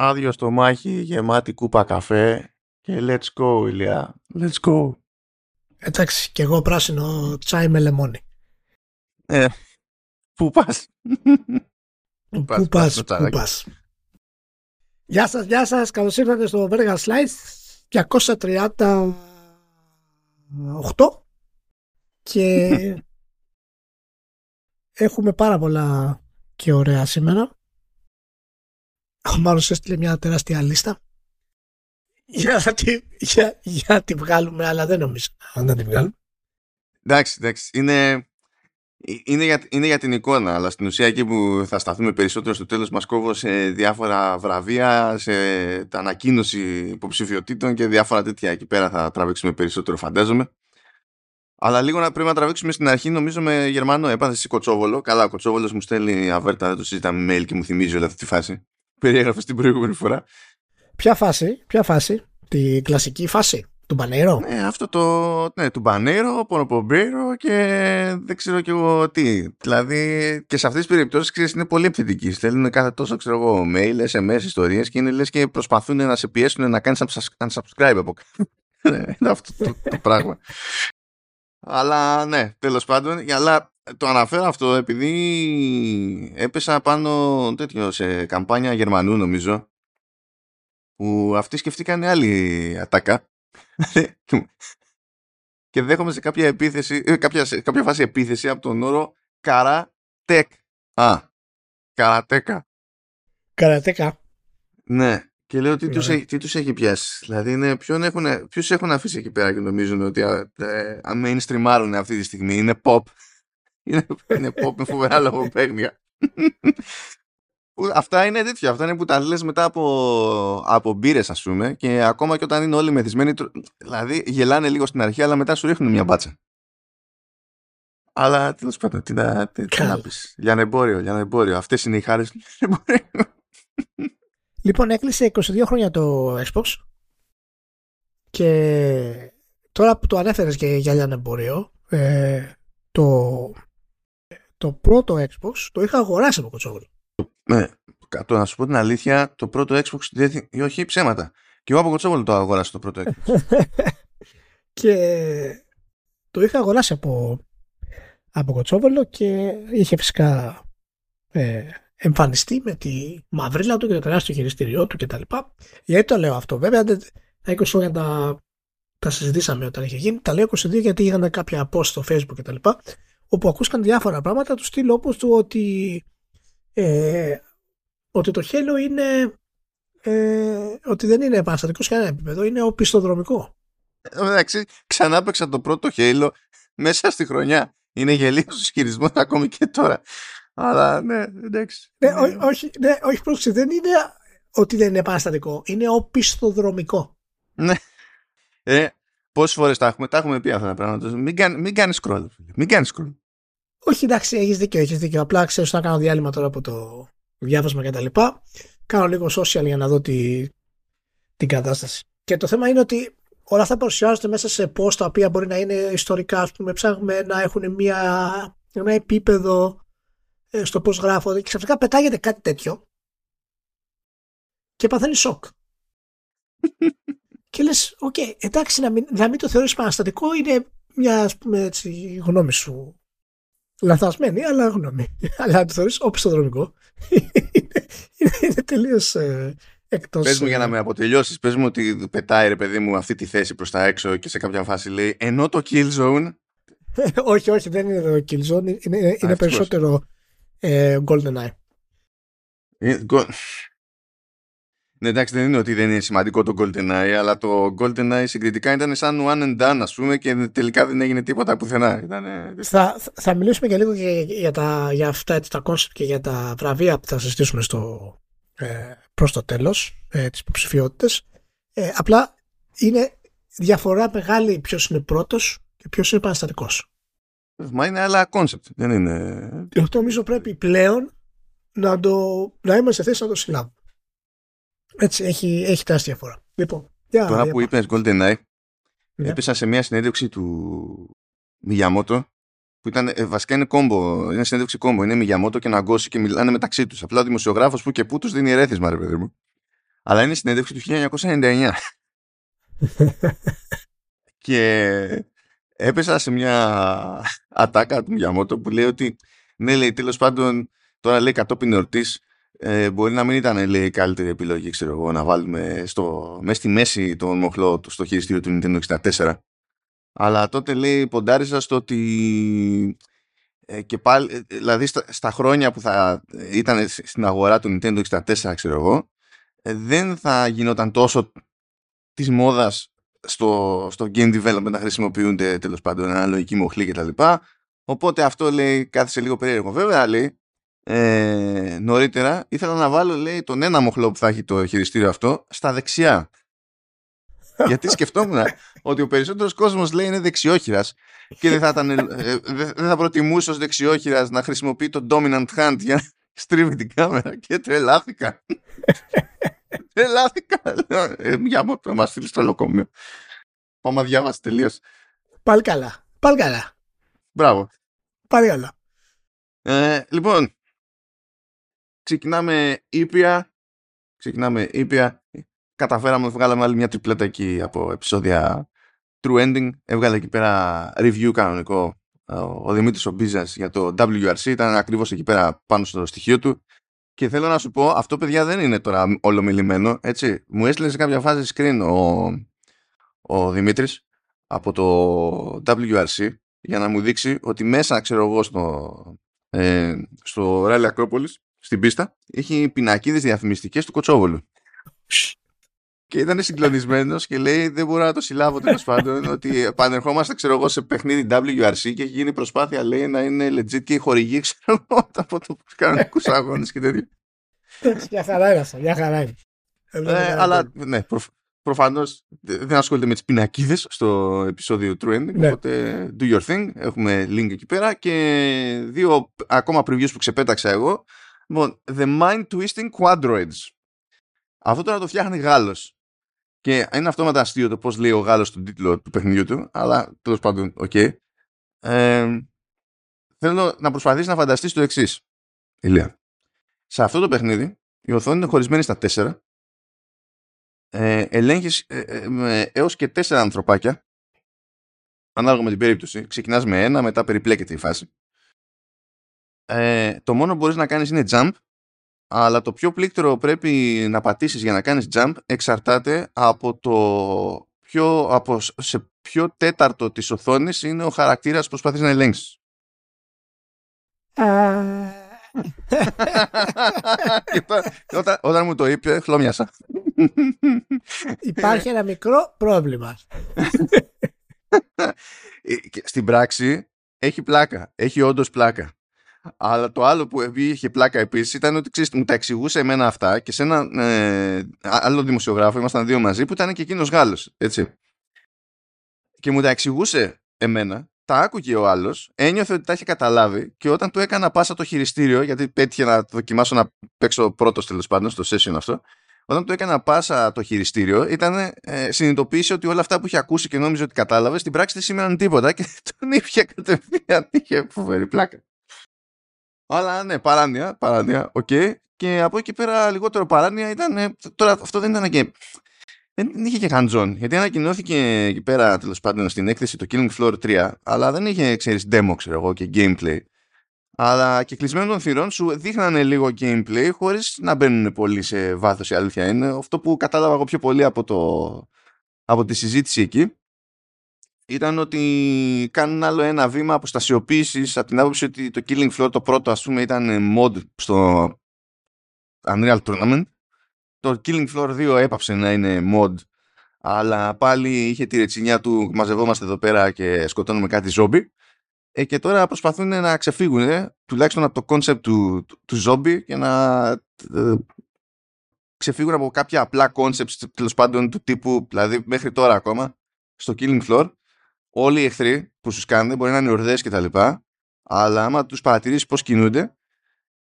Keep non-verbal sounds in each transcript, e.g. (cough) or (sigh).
άδειο στο μάχη, γεμάτη κούπα καφέ και let's go, Ηλία. Let's go. Εντάξει, και εγώ πράσινο τσάι με λεμόνι. Ε, πού πας. Πού πας, πας, το πού τσαράκι. πας. Γεια σας, γεια σας. Καλώς ήρθατε στο Verga Slice 238 και (laughs) έχουμε πάρα πολλά και ωραία σήμερα. Ο Μάρος έστειλε μια τεράστια λίστα για να τη, για, για να τη βγάλουμε, αλλά δεν νομίζω να τη βγάλουμε. Εντάξει, εντάξει. Είναι, είναι, για, είναι για την εικόνα, αλλά στην ουσία εκεί που θα σταθούμε περισσότερο στο τέλος μας κόβω σε διάφορα βραβεία, σε τα ανακοίνωση υποψηφιωτήτων και διάφορα τέτοια. Εκεί πέρα θα τραβήξουμε περισσότερο, φαντάζομαι. Αλλά λίγο να πρέπει να τραβήξουμε στην αρχή, νομίζω με Γερμανό έπαθεση Κοτσόβολο. Καλά, ο Κοτσόβολος μου στέλνει αβέρτα, δεν το συζητάμε mail και μου θυμίζει όλη αυτή τη φάση. Περιέγραφες την προηγούμενη φορά. Ποια φάση, ποια φάση, την κλασική φάση του Μπανέιρο. Ναι, αυτό το. Ναι, του Μπανέρο, Πονοπομπέρο και δεν ξέρω κι εγώ τι. Δηλαδή και σε αυτές τις περιπτώσεις ξέρεις είναι πολύ επιθετικοί. Στέλνουν κάθε τόσο ξέρω εγώ mail, SMS, ιστορίες και είναι λες και προσπαθούν να σε πιέσουν να κάνεις unsubscribe από κάτω. (laughs) Ναι, είναι αυτό το, το πράγμα. Αλλά ναι, τέλος πάντων, αλλά το αναφέρω αυτό επειδή έπεσα πάνω τέτοιο σε καμπάνια Γερμανού νομίζω που αυτοί σκεφτήκαν άλλη ατάκα (laughs) και δέχομαι σε κάποια επίθεση, ε, κάποια, σε κάποια φάση επίθεση από τον όρο καρατέκ. Α, καρατέκα. Καρατέκα. Ναι. Και λέω τι τους, Ναι. έχει, τι τους έχει πιάσει. Δηλαδή είναι, ποιον έχουν, ποιους έχουν αφήσει εκεί πέρα και νομίζουν ότι α, ε, α, mainstreamάρουν αυτή τη στιγμή. Είναι pop. Είναι, είναι pop με φοβερά λογοπαίγνια. Που Αυτά είναι τέτοια. Αυτά είναι που τα λες μετά από, από μπύρες, ας πούμε, και ακόμα και όταν είναι όλοι μεθυσμένοι. τρο- Δηλαδή γελάνε λίγο στην αρχή, αλλά μετά σου ρίχνουν μια μπάτσα. Αλλά τέλος πάντων, τι να, τι, τι να Καλά. πεις. Λιανεμπόριο, λιανεμπόριο. Αυτές είναι οι χάρες του (laughs) λιανεμπορίου. Λοιπόν, έκλεισε 22 χρόνια το Xbox και τώρα που το ανέφερες και για λιανεμπόριο, ε, το, το πρώτο Xbox το είχα αγοράσει από κοτσόβολο. Ναι, το να σου πω την αλήθεια, το πρώτο Xbox δεν θυ- ή όχι ψέματα. Και εγώ από Κοτσόβολο το αγόρασα το πρώτο Xbox. (laughs) και το είχα αγοράσει από, από κοτσόβολο και είχε φυσικά ε, εμφανιστεί με τη μαυρίλα του και το τεράστιο χειριστήριό του κτλ. Γιατί το λέω αυτό, βέβαια δεν- τα 20 χρόνια τα, τα συζητήσαμε όταν είχε γίνει. Τα λέω 22 γιατί είχαν κάποια post στο facebook κτλ. Όπου ακούσκαν διάφορα πράγματα τους στυλ όπως του ότι, ε, ότι το χέλο είναι ε, ότι δεν είναι επαναστατικό σε κανένα επίπεδο, είναι οπισθοδρομικό. Εν τω μεταξύ, ξανά παίξα το πρώτο Halo μέσα στη χρονιά. Είναι γελίο ισχυρισμό (laughs) ακόμη και τώρα. Αλλά ναι, εντάξει. Ναι, ό, όχι, ναι, όχι πρόσεξε, δεν είναι ότι δεν είναι επαναστατικό, είναι οπισθοδρομικό. Ναι. Ε, Πόσες φορές τα έχουμε, τα έχουμε πει αυτά τα πράγματα. Μην, κάνει, μην κάνεις scroll. φίλε. Μην κάνεις scroll. Όχι, εντάξει, έχεις δίκιο, έχεις δίκιο. Απλά ξέρω να κάνω διάλειμμα τώρα από το διάβασμα κτλ. Κάνω λίγο social για να δω τη, την κατάσταση. Και το θέμα είναι ότι όλα αυτά παρουσιάζονται μέσα σε post τα οποία μπορεί να είναι ιστορικά, ας πούμε, ψάχνουμε έχουν μια, ένα επίπεδο ε, στο πώς γράφονται και ξαφνικά πετάγεται κάτι τέτοιο και παθαίνει σοκ. (laughs) και λες, οκ, εντάξει, να μην, να μην το θεωρείς επαναστατικό είναι μια ας πούμε έτσι γνώμη σου λαθασμένη, αλλά γνώμη. (laughs) αλλά να το θεωρείς οπισθοδρομικό είναι, είναι, είναι τελείως ε, εκτός... Πες μου για να ε, με αποτελειώσεις. Πες μου ότι πετάει ρε παιδί μου αυτή τη θέση προς τα έξω και σε κάποια φάση λέει ενώ το kill zone. (laughs) όχι, όχι, δεν είναι το Killzone, είναι, είναι, είναι ευτυχώς. περισσότερο ε, GoldenEye. Ε, γκο- Ναι, εντάξει, δεν είναι ότι δεν είναι σημαντικό το GoldenEye, αλλά το GoldenEye συγκριτικά ήταν σαν one and done, ας πούμε, και τελικά δεν έγινε τίποτα πουθενά. Ήτανε... Θα, θα μιλήσουμε και λίγο για, για, τα, για αυτά έτσι, τα concept και για τα βραβεία που θα συζητήσουμε στο, ε, προς το τέλος ε, τις υποψηφιότητες. Ε, απλά είναι διαφορά μεγάλη ποιος είναι πρώτος και ποιος είναι επαναστατικός. Μα είναι άλλα concept, δεν είναι... Και αυτό νομίζω πρέπει πλέον να, το, να είμαστε σε θέση να το συλλάβουμε. Έτσι, έχει, έχει τεράστια διαφορά. Λοιπόν, για, Τώρα για που πάμε. είπες GoldenEye, Ναι. έπεσα σε μια συνέντευξη του Μιγιαμότο, που ήταν, ε, βασικά είναι κόμπο, είναι συνέντευξη κόμπο, είναι Μιγιαμότο και Ναγκώση και μιλάνε μεταξύ τους. Απλά ο δημοσιογράφος που και που τους δίνει ερέθισμα, ρε παιδί μου. Αλλά είναι συνέντευξη του 1999. (laughs) και έπεσα σε μια ατάκα του Μιαμότο που λέει ότι ναι, λέει, τέλος πάντων, τώρα λέει κατόπιν εορτής, ε, μπορεί να μην ήταν λέει, η καλύτερη επιλογή, ξέρω εγώ, να βάλουμε στο, μέσα στη μέση τον μοχλό στο χειριστήριο του Nintendo 64. Αλλά τότε λέει ποντάριζα στο ότι ε, και πάλι, ε, δηλαδή στα, στα, χρόνια που θα ήταν στην αγορά του Nintendo 64, ξέρω εγώ, ε, δεν θα γινόταν τόσο της μόδας στο, στο game development να χρησιμοποιούνται τέλος πάντων αναλογική μοχλή κτλ. Οπότε αυτό λέει κάθισε λίγο περίεργο. Βέβαια λέει ε, νωρίτερα ήθελα να βάλω λέει τον ένα μοχλό που θα έχει το χειριστήριο αυτό στα δεξιά. Γιατί σκεφτόμουν ότι ο περισσότερος κόσμος λέει είναι δεξιόχειρας και δεν θα, ήταν, ε, δεν θα προτιμούσε ως δεξιόχειρας να χρησιμοποιεί το dominant hand για να στρίβει την κάμερα και τρελάθηκα. τρελάθηκα. Ε, για μόνο να μας στείλει στο λοκόμιο. Πάμε διάβασε τελείως. Πάλι καλά. Πάλι καλά. Μπράβο. Πάλι καλά. Ε, λοιπόν, ξεκινάμε ήπια. Ξεκινάμε ήπια. Καταφέραμε, βγάλαμε άλλη μια τριπλέτα εκεί από επεισόδια True Ending. Έβγαλε εκεί πέρα review κανονικό ο Δημήτρης ο Μπίζας για το WRC. Ήταν ακριβώς εκεί πέρα πάνω στο στοιχείο του. Και θέλω να σου πω, αυτό παιδιά δεν είναι τώρα ολομιλημένο, έτσι. Μου έστειλε σε κάποια φάση screen ο, ο Δημήτρης από το WRC για να μου δείξει ότι μέσα, ξέρω εγώ, στο, ε, στο Rally Ακρόπολης, στην πίστα, έχει πινακίδες διαφημιστικές του Κοτσόβολου. Και ήταν συγκλονισμένος και λέει: Δεν μπορώ να το συλλάβω τέλος πάντων (laughs) ότι επανερχόμαστε ξέρω εγώ, σε παιχνίδι WRC και έχει γίνει προσπάθεια λέει να είναι legit και η χορηγή (laughs) ξέρω από (laughs) τους κανονικούς αγώνες και τέτοια. Για χαρά είναι αυτό, για χαρά είναι. Ε, αλλά ναι, προ, προφανώς δεν ασχολείται με τις πινακίδες στο επεισόδιο True Ending. Ναι. Οπότε do your thing. Έχουμε link εκεί πέρα και δύο ακόμα previews που ξεπέταξα εγώ. Λοιπόν, The Mind Twisting Quadroids. Αυτό τώρα το φτιάχνει Γάλλος. Και είναι αυτόματα αστείο το πώς λέει ο Γάλλος τον τίτλο του παιχνιδιού του, αλλά τέλος πάντων, OK. Okay. Ε, θέλω να προσπαθήσεις να φανταστείς το εξής. Ηλία. Σε αυτό το παιχνίδι, η οθόνη είναι χωρισμένη στα τέσσερα. Ε, ελέγχεις ε, ε, έως και τέσσερα ανθρωπάκια ανάλογα με την περίπτωση. Ξεκινάς με ένα, μετά περιπλέκεται η φάση. Ε, το μόνο που μπορείς να κάνεις είναι jump αλλά το πιο πλήκτρο πρέπει να πατήσεις για να κάνεις jump εξαρτάται από το ποιο, από σε ποιο τέταρτο της οθόνης είναι ο χαρακτήρας που προσπαθείς να ελέγξεις. (laughs) όταν, όταν μου το είπε, χλώμιασα. (laughs) Υπάρχει ένα μικρό πρόβλημα. (laughs) Ε, στην πράξη έχει πλάκα. Έχει όντως πλάκα. Αλλά το άλλο που είχε πλάκα επίσης ήταν ότι ξέρεις, μου τα εξηγούσε εμένα αυτά και σε ένα ε, άλλο δημοσιογράφο, ήμασταν δύο μαζί, που ήταν και εκείνος Γάλλος. Έτσι. Και μου τα εξηγούσε εμένα, τα άκουγε ο άλλος, ένιωθε ότι τα είχε καταλάβει και όταν του έκανα πάσα το χειριστήριο, γιατί πέτυχε να δοκιμάσω να παίξω πρώτος τέλος πάντων στο session αυτό, όταν του έκανα πάσα το χειριστήριο, ήταν ε, συνειδητοποίησε ότι όλα αυτά που είχε ακούσει και νόμιζε ότι κατάλαβε, στην πράξη δεν σήμαιναν τίποτα και (laughs) τον ήπια κατευθείαν. Είχε φοβερή πλάκα. Αλλά ναι, παράνοια, παράνοια, OK. Okay. Και από εκεί πέρα λιγότερο παράνοια ήταν. Τώρα αυτό δεν ήταν και. Δεν είχε και χαντζόν. Γιατί ανακοινώθηκε εκεί πέρα τέλος πάντων στην έκθεση το Killing Floor 3, αλλά δεν είχε, ξέρεις, demo, ξέρω εγώ, και gameplay. Αλλά και κλεισμένο των θυρών σου δείχνανε λίγο gameplay χωρίς να μπαίνουν πολύ σε βάθος η αλήθεια είναι. Αυτό που κατάλαβα εγώ πιο πολύ από, το, από τη συζήτηση εκεί ήταν ότι κάνουν άλλο ένα βήμα αποστασιοποίησης από την άποψη ότι το Killing Floor το πρώτο ας πούμε ήταν mod στο Unreal Tournament. Το Killing Floor 2 έπαψε να είναι mod αλλά πάλι είχε τη ρετσινιά του μαζευόμαστε εδώ πέρα και σκοτώνουμε κάτι ζόμπι ε, και τώρα προσπαθούν να ξεφύγουν τουλάχιστον από το concept του, του, του ζόμπι και να ε, ξεφύγουν από κάποια απλά concepts τέλος πάντων του τύπου δηλαδή μέχρι τώρα ακόμα στο Killing Floor όλοι οι εχθροί που σου κάνουν μπορεί να είναι ορδές και τα λοιπά, αλλά άμα τους παρατηρήσεις πώς κινούνται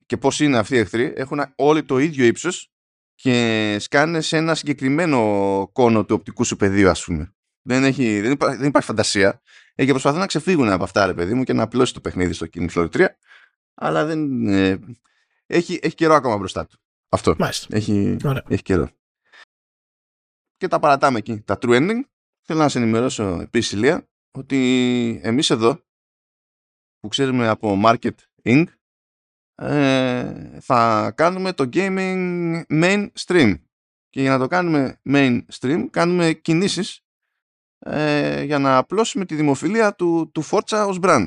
και πώς είναι αυτοί οι εχθροί, έχουν όλοι το ίδιο ύψος και σκάνε σε ένα συγκεκριμένο κόνο του οπτικού σου πεδίου, ας πούμε. Δεν, έχει, δεν, υπάρχει, δεν υπάρχει φαντασία. Ε, και προσπαθούν να ξεφύγουν από αυτά, ρε παιδί μου, και να απλώσει το παιχνίδι στο King Floor 3. Αλλά δεν. Ε, έχει, έχει καιρό ακόμα μπροστά του. Αυτό. Μάλιστα. Έχει, έχει καιρό. και τα παρατάμε εκεί. Τα true ending. Θέλω να σε ενημερώσω επίσης Ηλία ότι εμείς εδώ που ξέρουμε από Market Inc. Ε, θα κάνουμε το gaming mainstream και για να το κάνουμε mainstream κάνουμε κινήσεις ε, για να απλώσουμε τη δημοφιλία του, του Forza ως brand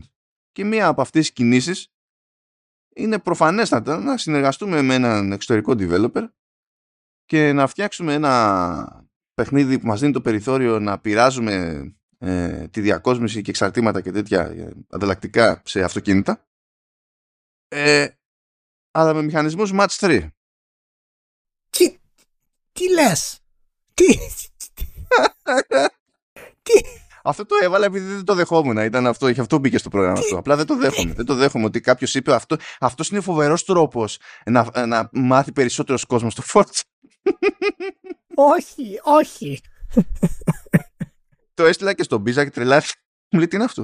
και μία από αυτές τις κινήσεις είναι προφανέστατα να συνεργαστούμε με έναν εξωτερικό developer και να φτιάξουμε ένα παιχνίδι που μας δίνει το περιθώριο να πειράζουμε ε, τη διακόσμηση και εξαρτήματα και τέτοια ε, ανταλλακτικά σε αυτοκίνητα ε, αλλά με μηχανισμούς Match 3. Τι, τι λες; Τι, τι, αυτό το έβαλα επειδή δεν το δεχόμουν. Ήταν αυτό, είχε αυτό μπήκε στο πρόγραμμα αυτό. Απλά δεν το δέχομαι. δεν το δέχομαι ότι κάποιος είπε αυτό. Αυτός είναι φοβερός τρόπος να, να μάθει περισσότερος κόσμος στο Forza. όχι, όχι. Το έστειλα και στον Μπίζα και τρελάθηκε. Μου λέει τι είναι αυτό;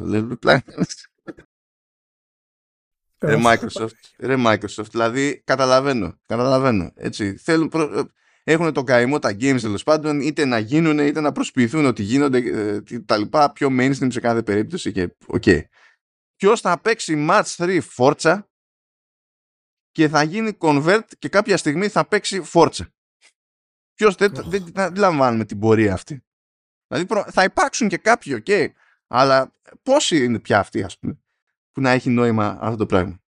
Ρε Microsoft, ρε Microsoft, δηλαδή καταλαβαίνω, καταλαβαίνω, έτσι, θέλουν, έχουν το καημό τα games τέλος πάντων, είτε να γίνουν είτε να προσποιηθούν ότι γίνονται ε, τα λοιπά πιο mainstream σε κάθε περίπτωση και OK. Okay. Ποιος θα παίξει Match 3 Forza και θα γίνει convert και κάποια στιγμή θα παίξει Forza. Ποιος δεν, δεν, δεν, λαμβάνουμε την πορεία αυτή. Δηλαδή θα υπάρξουν και κάποιοι, OK. Okay, αλλά πόσοι είναι πια αυτοί, ας πούμε, που να έχει νόημα αυτό το πράγμα;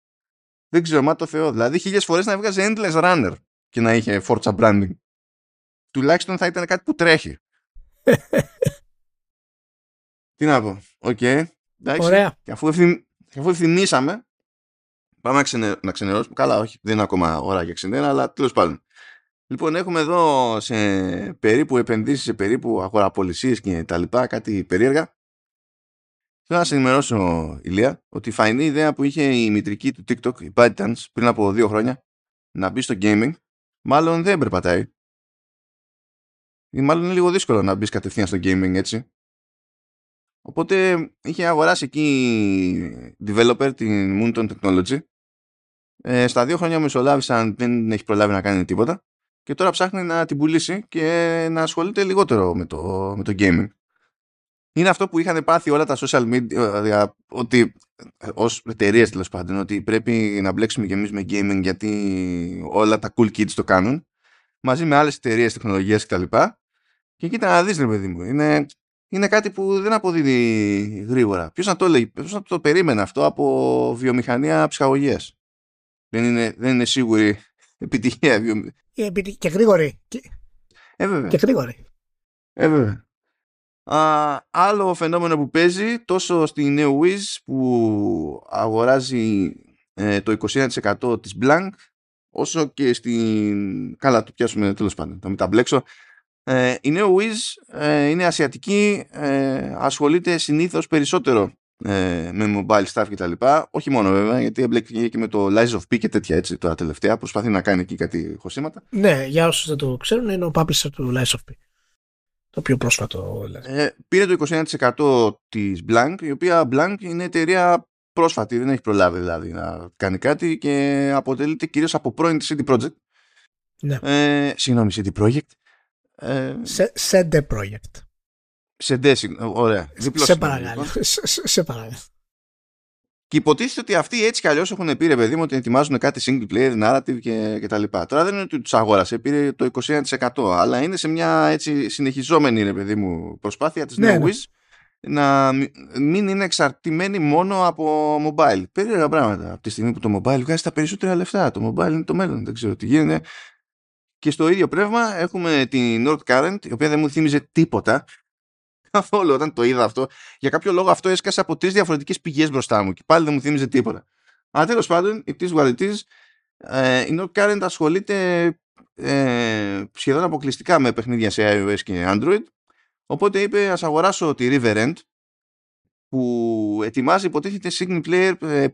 Δεν ξέρω, μα το Θεό. Δηλαδή, χίλιες φορές να βγάζει Endless Runner και να είχε Forza branding τουλάχιστον θα ήταν κάτι που τρέχει. Τι να πω. OK. Okay. Ωραία. Και αφού, ευθυμ... αφού ευθυμίσαμε, πάμε να, ξενε... να ξενερώσουμε. Καλά, όχι, δεν είναι ακόμα ώρα για ξενέρα, αλλά τέλος πάντων. Λοιπόν, έχουμε εδώ σε περίπου επενδύσεις, σε περίπου αγοραπωλησίες και τα λοιπά, κάτι περίεργα. Θέλω να σε ενημερώσω, Ηλία, ότι η φαεινή ιδέα που είχε η μητρική του TikTok, η ByteDance, πριν από δύο χρόνια, να μπει στο gaming, μάλλον δεν περπατάει ή μάλλον είναι λίγο δύσκολο να μπεις κατευθείαν στο gaming έτσι. Οπότε είχε αγοράσει εκεί developer την Moonton Technology. Ε, στα δύο χρόνια μεσολάβησαν, δεν έχει προλάβει να κάνει τίποτα. Και τώρα ψάχνει να την πουλήσει και να ασχολείται λιγότερο με το, με το gaming. Είναι αυτό που είχαν πάθει όλα τα social media, ότι ως εταιρείες τέλος πάντων, ότι πρέπει να μπλέξουμε κι εμείς με gaming γιατί όλα τα cool kids το κάνουν, μαζί με άλλες εταιρείες τεχνολογίας κτλ. Και κοίτα να δεις ρε παιδί μου, είναι, είναι κάτι που δεν αποδίδει γρήγορα. Ποιος να το λέει, ποιος να το περίμενε αυτό από βιομηχανία ψυχαγωγίας; Δεν είναι, δεν είναι σίγουρη επιτυχία. Ε, και γρήγορη. Και, ε, βέβαια. και γρήγορη. Ε, βέβαια. Α, άλλο φαινόμενο που παίζει τόσο στη NeoWiz που αγοράζει ε, το 21% της Blank όσο και στην... Καλά, το πιάσουμε τέλος πάντων. Το μεταμπλέξω. Ε, η NeoWiz ε, είναι ασιατική, ε, ασχολείται συνήθως περισσότερο ε, με mobile stuff κτλ. Όχι μόνο βέβαια, γιατί εμπλέκει και με το Lies of P και τέτοια έτσι τώρα τελευταία. Προσπαθεί να κάνει εκεί κάτι χωσήματα. Ναι, για όσους δεν το ξέρουν, είναι ο publisher του Lies of P. Το πιο πρόσφατο. Ε, πήρε το 21% της Blank, η οποία Blank είναι εταιρεία πρόσφατη, δεν έχει προλάβει δηλαδή να κάνει κάτι και αποτελείται κυρίως από πρώην της CD Projekt. Ναι. Ε, συγγνώμη, CD Projekt. Ε, σε, σε The Project. Σε The, ωραία. σε παρακαλώ. Λοιπόν. σε, παρακαλώ. Και υποτίθεται ότι αυτοί έτσι κι αλλιώς έχουν πει ρε παιδί μου ότι ετοιμάζουν κάτι single player, narrative και, και τα λοιπά. Τώρα δεν είναι ότι τους αγόρασε, πήρε το 21%. Αλλά είναι σε μια έτσι συνεχιζόμενη ρε παιδί μου προσπάθεια της ναι, ναι. να μην είναι εξαρτημένη μόνο από mobile. Περίεργα πράγματα. Από τη στιγμή που το mobile βγάζει τα περισσότερα λεφτά. Το mobile είναι το μέλλον. Δεν ξέρω τι γίνεται. Και στο ίδιο πνεύμα έχουμε την North Current, η οποία δεν μου θύμιζε τίποτα καθόλου όταν το είδα αυτό. Για κάποιο λόγο αυτό έσκασε από τρεις διαφορετικές πηγές μπροστά μου και πάλι δεν μου θύμιζε τίποτα. Αλλά τέλος πάντων, η is what it η North Current ασχολείται ε, σχεδόν αποκλειστικά με παιχνίδια σε iOS και Android. Οπότε είπε ας αγοράσω τη River End που ετοιμάζει υποτίθεται single player ε,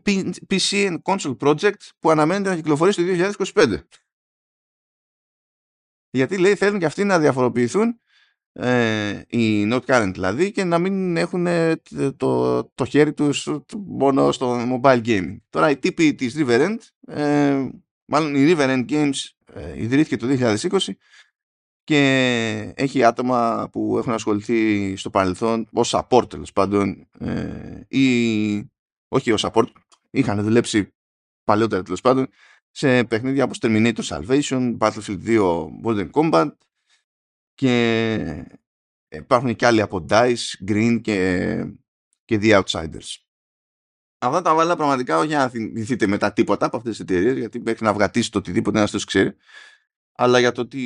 PC and console project που αναμένεται να κυκλοφορήσει το 2025. Γιατί λέει θέλουν και αυτοί να διαφοροποιηθούν ε, οι Note Current δηλαδή και να μην έχουν το, το χέρι τους μόνο στο mobile gaming. Τώρα η τύπη της River End, ε, μάλλον η River End Games ε, ιδρύθηκε το 2020 και έχει άτομα που έχουν ασχοληθεί στο παρελθόν ως support τέλος πάντων ε, ή όχι ως support, είχαν δουλέψει παλαιότερα τέλος πάντων σε παιχνίδια όπως Terminator Salvation, Battlefield 2 Modern Combat και υπάρχουν και άλλοι από DICE, Green και, και The Outsiders. Αυτά τα βάλα πραγματικά όχι να θυμηθείτε μετά τίποτα από αυτές τις εταιρείες, γιατί μέχρι να βγατήσει το οτιδήποτε να το ξέρει, αλλά για το ότι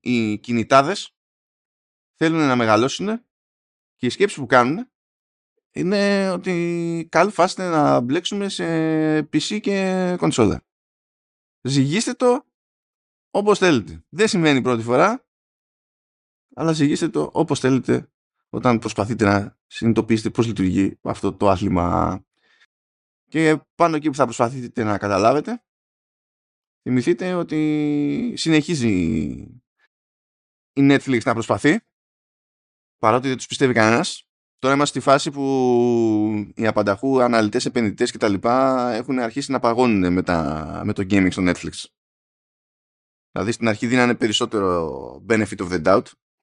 οι κινητάδες θέλουν να μεγαλώσουν και οι σκέψεις που κάνουν είναι ότι καλή φάση να μπλέξουμε σε PC και κονσόλα. Ζυγίστε το όπως θέλετε. Δεν σημαίνει πρώτη φορά, αλλά ζυγίστε το όπως θέλετε όταν προσπαθείτε να συνειδητοποιήσετε πώς λειτουργεί αυτό το άθλημα. Και πάνω εκεί που θα προσπαθείτε να καταλάβετε, θυμηθείτε ότι συνεχίζει η Netflix να προσπαθεί, παρότι δεν τους πιστεύει κανένας. Τώρα είμαστε στη φάση που οι απανταχού αναλυτές, επενδυτές και τα λοιπά έχουν αρχίσει να παγώνουν με, τα, με το gaming στο Netflix. Δηλαδή στην αρχή δίνανε περισσότερο benefit of the doubt,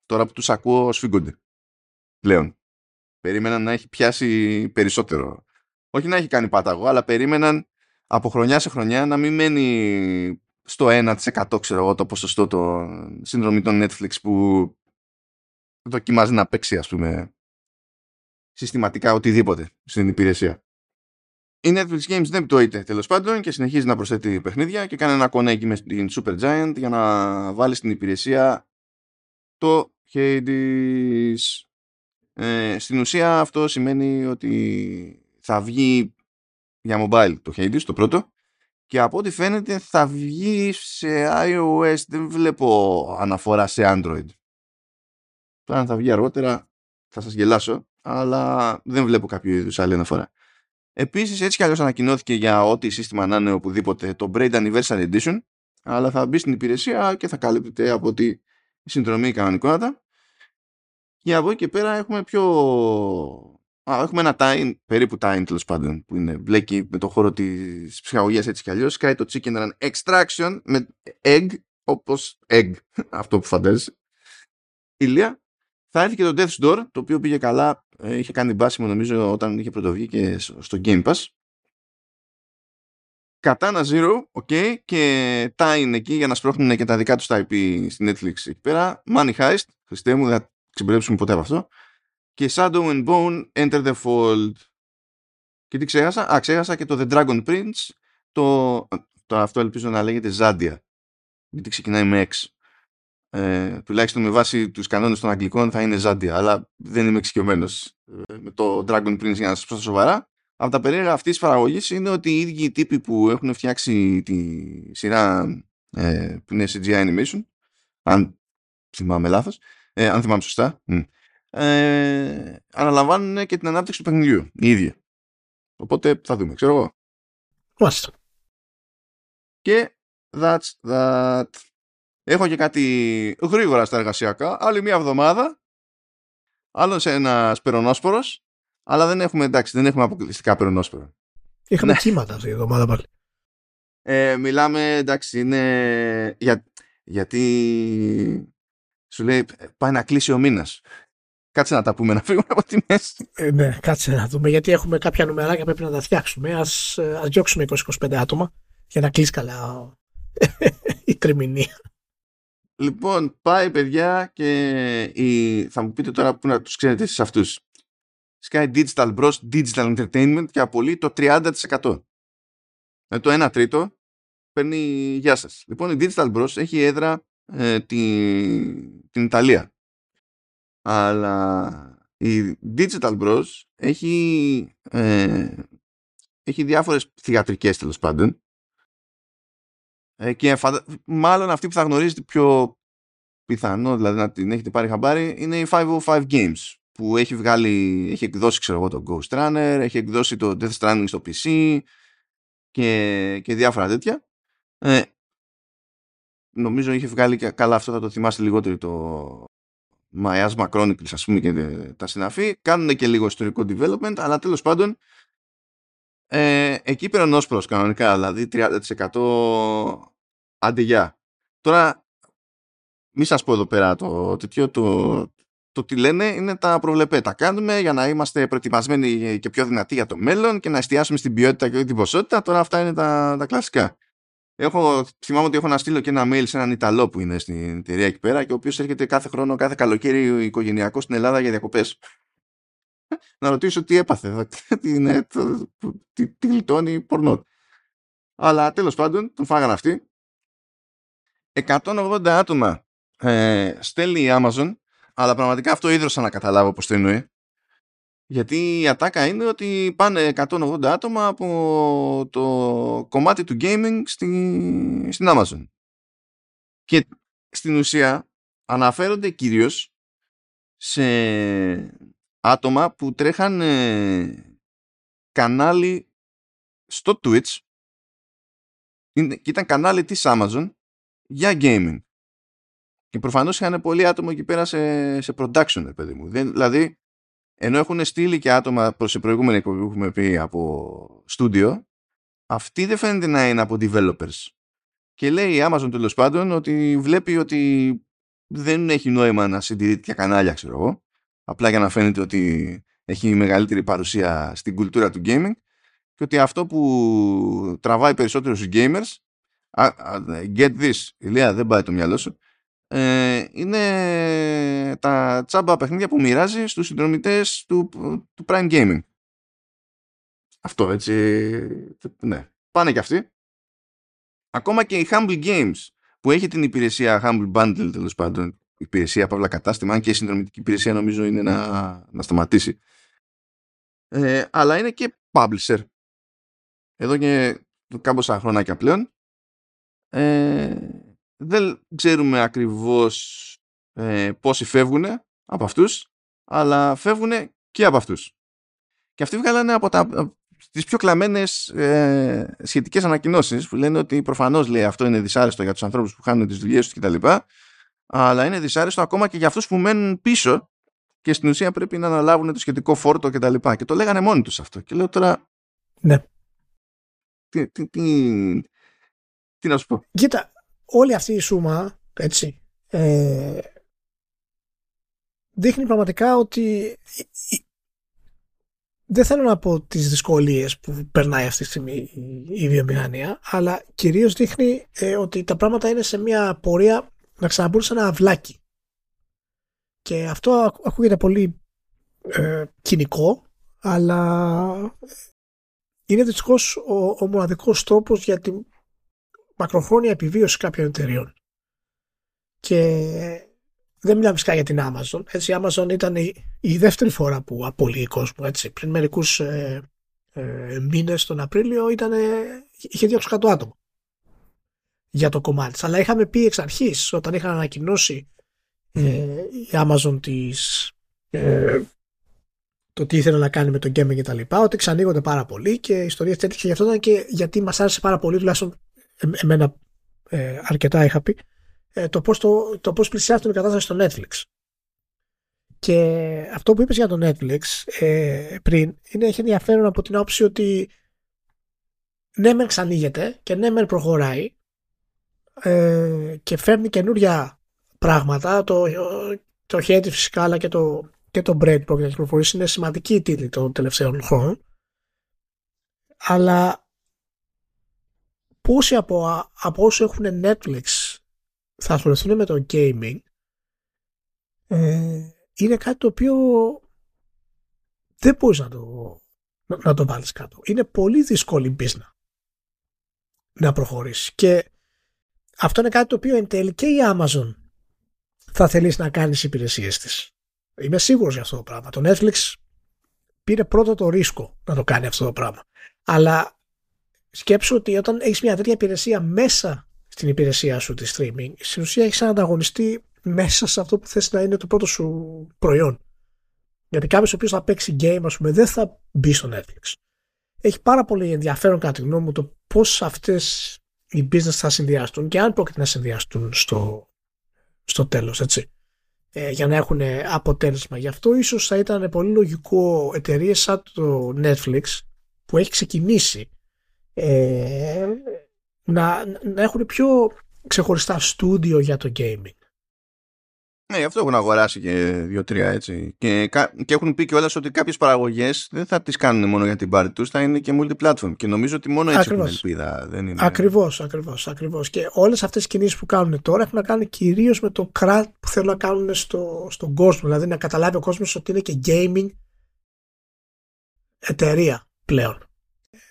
τώρα που τους ακούω σφίγγονται πλέον. Περίμεναν να έχει πιάσει περισσότερο. Όχι να έχει κάνει πάταγο, αλλά περίμεναν από χρονιά σε χρονιά να μην μένει στο 1% ξέρω εγώ το ποσοστό των συνδρομή των Netflix που δοκιμάζει να παίξει ας πούμε συστηματικά οτιδήποτε στην υπηρεσία. Η Netflix Games δεν πτωείται τέλος πάντων και συνεχίζει να προσθέτει παιχνίδια και κάνει ένα κονέκι μες την Super Giant για να βάλει στην υπηρεσία το Hades. Ε, στην ουσία αυτό σημαίνει ότι θα βγει για mobile το Hades το πρώτο και από ό,τι φαίνεται θα βγει σε iOS δεν βλέπω αναφορά σε Android τώρα αν θα βγει αργότερα θα σας γελάσω αλλά δεν βλέπω κάποιο είδους άλλη αναφορά επίσης έτσι κι αλλιώς ανακοινώθηκε για ό,τι σύστημα να είναι οπουδήποτε το Braid Anniversary Edition αλλά θα μπει στην υπηρεσία και θα καλύπτεται από τη συνδρομή κανονικότητα και από εκεί και πέρα έχουμε πιο... Α, έχουμε ένα time, περίπου time τέλος πάντων, που είναι μπλέκει με το χώρο της ψυχαγωγίας έτσι κι αλλιώς. Κάνει το chicken run extraction με egg, όπως egg, (laughs) αυτό που φαντάζεσαι. Ηλία. Θα έρθει και το Death's Door, το οποίο πήγε καλά. Ε, είχε κάνει μπάσιμο νομίζω όταν είχε πρωτοβγεί και στο Game Pass. Katana Zero, ok, και Time εκεί για να σπρώχνουν και τα δικά τους τα IP στη Netflix εκεί πέρα. Money Heist, Χριστέ μου, δεν ξεμπερδέψουμε ποτέ από αυτό. Και Shadow and Bone Enter the Fold. Και τι ξέχασα; Α, ξέχασα και το The Dragon Prince. Το, το αυτό ελπίζω να λέγεται Zandia. Γιατί ξεκινάει με X. Ε, τουλάχιστον με βάση τους κανόνες των Αγγλικών θα είναι Zandia. Αλλά δεν είμαι εξοικειωμένος ε, με το Dragon Prince για να σας πω σοβαρά. Από τα περίεργα αυτής της παραγωγής είναι ότι οι ίδιοι τύποι που έχουν φτιάξει τη σειρά ε, που είναι CGI Animation, αν θυμάμαι λάθος, ε, αν θυμάμαι σωστά, ε, αναλαμβάνουν και την ανάπτυξη του παιχνιδιού οι ίδιοι. Οπότε θα δούμε, ξέρω εγώ. Μάλιστα. Και that's that. Έχω και κάτι γρήγορα στα εργασιακά. Άλλη μία εβδομάδα. Άλλος ένας περονόσπορος. Αλλά δεν έχουμε, εντάξει, δεν έχουμε αποκλειστικά περονόσπορο. Είχαμε ναι. κύματα αυτή η εβδομάδα πάλι. Ε, μιλάμε, εντάξει, είναι για, γιατί σου λέει πάει να κλείσει ο μήνας. Κάτσε να τα πούμε να φύγουμε από τη μέση. Ε, ναι, κάτσε να δούμε. Γιατί έχουμε κάποια νουμεράκια πρέπει να τα φτιάξουμε. Α ας διώξουμε 20-25 άτομα για να κλείσει καλά (laughs) η τριμηνία. Λοιπόν, πάει παιδιά και η... θα μου πείτε τώρα που να τους ξέρετε εσείς αυτούς. Sky Digital Bros, Digital Entertainment και απολύει το 30%. Ε, το 1 τρίτο παίρνει γεια σας. Λοιπόν, η Digital Bros έχει έδρα ε, την, την Ιταλία. Αλλά η Digital Bros έχει, ε, έχει διάφορες θηγατρικές τέλος πάντων ε, και μάλλον αυτή που θα γνωρίζετε πιο πιθανό δηλαδή να την έχετε πάρει χαμπάρι είναι η 505 Games που έχει βγάλει, έχει εκδώσει ξέρω εγώ το Ghost Runner, έχει εκδώσει το Death Stranding στο PC και, και διάφορα τέτοια. Ε, νομίζω είχε βγάλει και καλά αυτό θα το θυμάστε λιγότερο το Miasma Chronicles ας πούμε και τα συναφή κάνουν και λίγο ιστορικό development αλλά τέλος πάντων ε, εκεί πήραν όσπρος κανονικά δηλαδή 30% άντε Τώρα μη σας πω εδώ πέρα το τέτοιο το, το τι λένε είναι τα προβλεπέ. Τα κάνουμε για να είμαστε προετοιμασμένοι και πιο δυνατοί για το μέλλον και να εστιάσουμε στην ποιότητα και την ποσότητα. Τώρα αυτά είναι τα, τα κλασικά. Έχω, θυμάμαι ότι έχω να στείλω και ένα mail σε έναν Ιταλό που είναι στην εταιρεία εκεί πέρα και ο οποίος έρχεται κάθε χρόνο, κάθε καλοκαίρι οικογενειακό στην Ελλάδα για διακοπές. να ρωτήσω τι έπαθε, (laughs) τι, είναι, τι, τι γλιτώνει πορνό. Αλλά τέλος πάντων τον φάγανε αυτοί. 180 άτομα ε, στέλνει η Amazon αλλά πραγματικά αυτό ίδρωσα να καταλάβω πώς το εννοεί. Γιατί η ατάκα είναι ότι πάνε 180 άτομα από το κομμάτι του gaming στην, στην Amazon. Και στην ουσία αναφέρονται κυρίως σε άτομα που τρέχαν κανάλι στο Twitch και ήταν κανάλι της Amazon για gaming. Και προφανώς είχαν πολλοί άτομα εκεί πέρα σε, σε production, παιδί μου. Δεν, δηλαδή, ενώ έχουν στείλει και άτομα προς την προηγούμενη εκπομπή που έχουμε πει από στούντιο, αυτοί δεν φαίνεται να είναι από developers. Και λέει η Amazon τέλος πάντων ότι βλέπει ότι δεν έχει νόημα να συντηρεί τέτοια κανάλια, ξέρω εγώ. Απλά για να φαίνεται ότι έχει μεγαλύτερη παρουσία στην κουλτούρα του gaming και ότι αυτό που τραβάει περισσότερο στους gamers get this, Ηλία δεν πάει το μυαλό σου ε, είναι τα τσάμπα παιχνίδια που μοιράζει στους συνδρομητές του, του Prime Gaming. Αυτό έτσι, ναι. Πάνε και αυτοί. Ακόμα και η Humble Games που έχει την υπηρεσία Humble Bundle τέλος πάντων, υπηρεσία παύλα κατάστημα, αν και η συνδρομητική υπηρεσία νομίζω είναι να, να σταματήσει. Ε, αλλά είναι και publisher. Εδώ και κάμποσα χρονάκια πλέον. Ε, δεν ξέρουμε ακριβώς ε, πόσοι φεύγουν από αυτούς, αλλά φεύγουν και από αυτούς. Και αυτοί βγάλανε από τα, τις πιο κλαμμένες ε, σχετικές ανακοινώσεις που λένε ότι προφανώς λέει αυτό είναι δυσάρεστο για τους ανθρώπους που χάνουν τις δουλειές τους κτλ. Αλλά είναι δυσάρεστο ακόμα και για αυτούς που μένουν πίσω και στην ουσία πρέπει να αναλάβουν το σχετικό φόρτο κτλ. Και, και το λέγανε μόνοι τους αυτό. Και λέω τώρα... Ναι. Τι, τι, τι, τι να σου πω. Κοίτα, όλη αυτή η σούμα, έτσι, ε, δείχνει πραγματικά ότι δεν θέλω να πω τις δυσκολίες που περνάει αυτή τη στιγμή η βιομηχανία, αλλά κυρίως δείχνει ε, ότι τα πράγματα είναι σε μια πορεία να ξαναμπούν σε ένα αυλάκι. Και αυτό ακούγεται πολύ ε, κοινικό, αλλά είναι δυστυχώς ο, ο μοναδικός τρόπος για την μακροχρόνια επιβίωση κάποιων εταιριών. Και δεν μιλάμε φυσικά για την Amazon. Έτσι, η Amazon ήταν η, δεύτερη φορά που απολύει κόσμο. Έτσι. Πριν μερικούς ε, ε, μήνες τον Απρίλιο ήταν, είχε 200 άτομα για το κομμάτι της. Αλλά είχαμε πει εξ αρχής όταν είχαν ανακοινώσει ε, η Amazon της, ε, το τι ήθελε να κάνει με το gaming και τα λοιπά, ότι ξανοίγονται πάρα πολύ και η ιστορία τέτοια γι' αυτό ήταν και γιατί μας άρεσε πάρα πολύ, τουλάχιστον εμένα ε, αρκετά είχα πει, ε, το πώς, το, το πώς πλησιάζει την κατάσταση στο Netflix. Και αυτό που είπες για το Netflix ε, πριν είναι, έχει ενδιαφέρον από την άποψη ότι ναι μεν ξανήγεται και ναι μεν προχωράει ε, και φέρνει καινούρια πράγματα το, το Hate φυσικά αλλά και το, και το Bread που έχει κυκλοφορήσει είναι σημαντική τίτλη των τελευταίων χρόνων αλλά πόσοι από, από όσοι έχουν Netflix θα ασχοληθούν με το gaming ε, είναι κάτι το οποίο δεν μπορείς να το, να, το βάλεις κάτω. Είναι πολύ δύσκολη business να προχωρήσεις και αυτό είναι κάτι το οποίο εν τέλει και η Amazon θα θελήσει να κάνει τις υπηρεσίες της. Είμαι σίγουρος για αυτό το πράγμα. Το Netflix πήρε πρώτα το ρίσκο να το κάνει αυτό το πράγμα. Αλλά σκέψου ότι όταν έχεις μια τέτοια υπηρεσία μέσα στην υπηρεσία σου της streaming, στην ουσία έχεις έναν ανταγωνιστή μέσα σε αυτό που θες να είναι το πρώτο σου προϊόν. Γιατί κάποιος ο οποίος θα παίξει game, ας πούμε, δεν θα μπει στο Netflix. Έχει πάρα πολύ ενδιαφέρον, κατά τη γνώμη μου, το πώς αυτές οι business θα συνδυαστούν και αν πρόκειται να συνδυαστούν στο, στο τέλος, έτσι. Ε, για να έχουν αποτέλεσμα. Γι' αυτό ίσως θα ήταν πολύ λογικό εταιρείες σαν το Netflix που έχει ξεκινήσει ε, να, να έχουν πιο ξεχωριστά στούντιο για το gaming. Ναι, αυτό έχουν αγοράσει και δύο-τρία έτσι. Και, και έχουν πει κιόλας ότι κάποιες παραγωγές δεν θα τις κάνουν μόνο για την πάρη τους, θα είναι και multiplatform. Και νομίζω ότι μόνο έτσι Ακριβώς. έχουν ελπίδα. Δεν είναι... Ακριβώς, ακριβώς, ακριβώς. Και όλες αυτές τις κινήσεις που κάνουν τώρα έχουν να κάνουν κυρίως με το κράτ που θέλουν να κάνουν στο, στον κόσμο. Δηλαδή να καταλάβει ο κόσμος ότι είναι και gaming εταιρεία πλέον.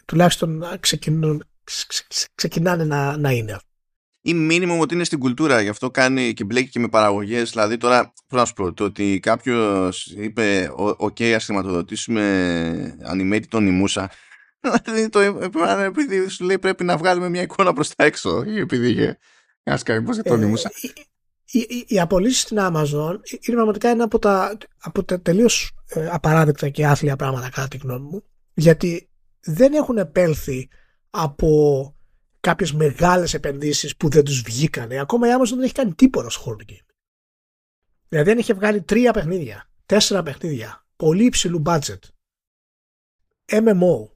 Τουλάχιστον να ξεκινούν, ξε- ξε- ξεκινάνε να, να είναι. Ή μήνυμο ότι είναι στην κουλτούρα, γι' αυτό κάνει και μπλέκει και με παραγωγές. Δηλαδή, τώρα, πώς να σου πω, το ότι κάποιος είπε, OK, ας χρηματοδοτήσουμε animated τον Ιμούσα. (laughs) Δηλαδή, το είπαν επειδή σου λέει πρέπει να βγάλουμε μια εικόνα προς τα έξω. Ή επειδή είχε. Α κάνει πώ για τον Ιμούσα. Ε, οι, οι, οι απολύσει στην Amazon είναι πραγματικά ένα από τα, από τα τελείως απαράδεκτα και άθλια πράγματα κατά τη γνώμη μου. Γιατί δεν έχουν επέλθει από κάποιες μεγάλες επενδύσεις που δεν τους βγήκανε. Ακόμα η Amazon δεν έχει κάνει τίποτα στο χώρο του game. Δηλαδή αν είχε βγάλει τρία παιχνίδια, τέσσερα παιχνίδια, πολύ υψηλού budget, MMO,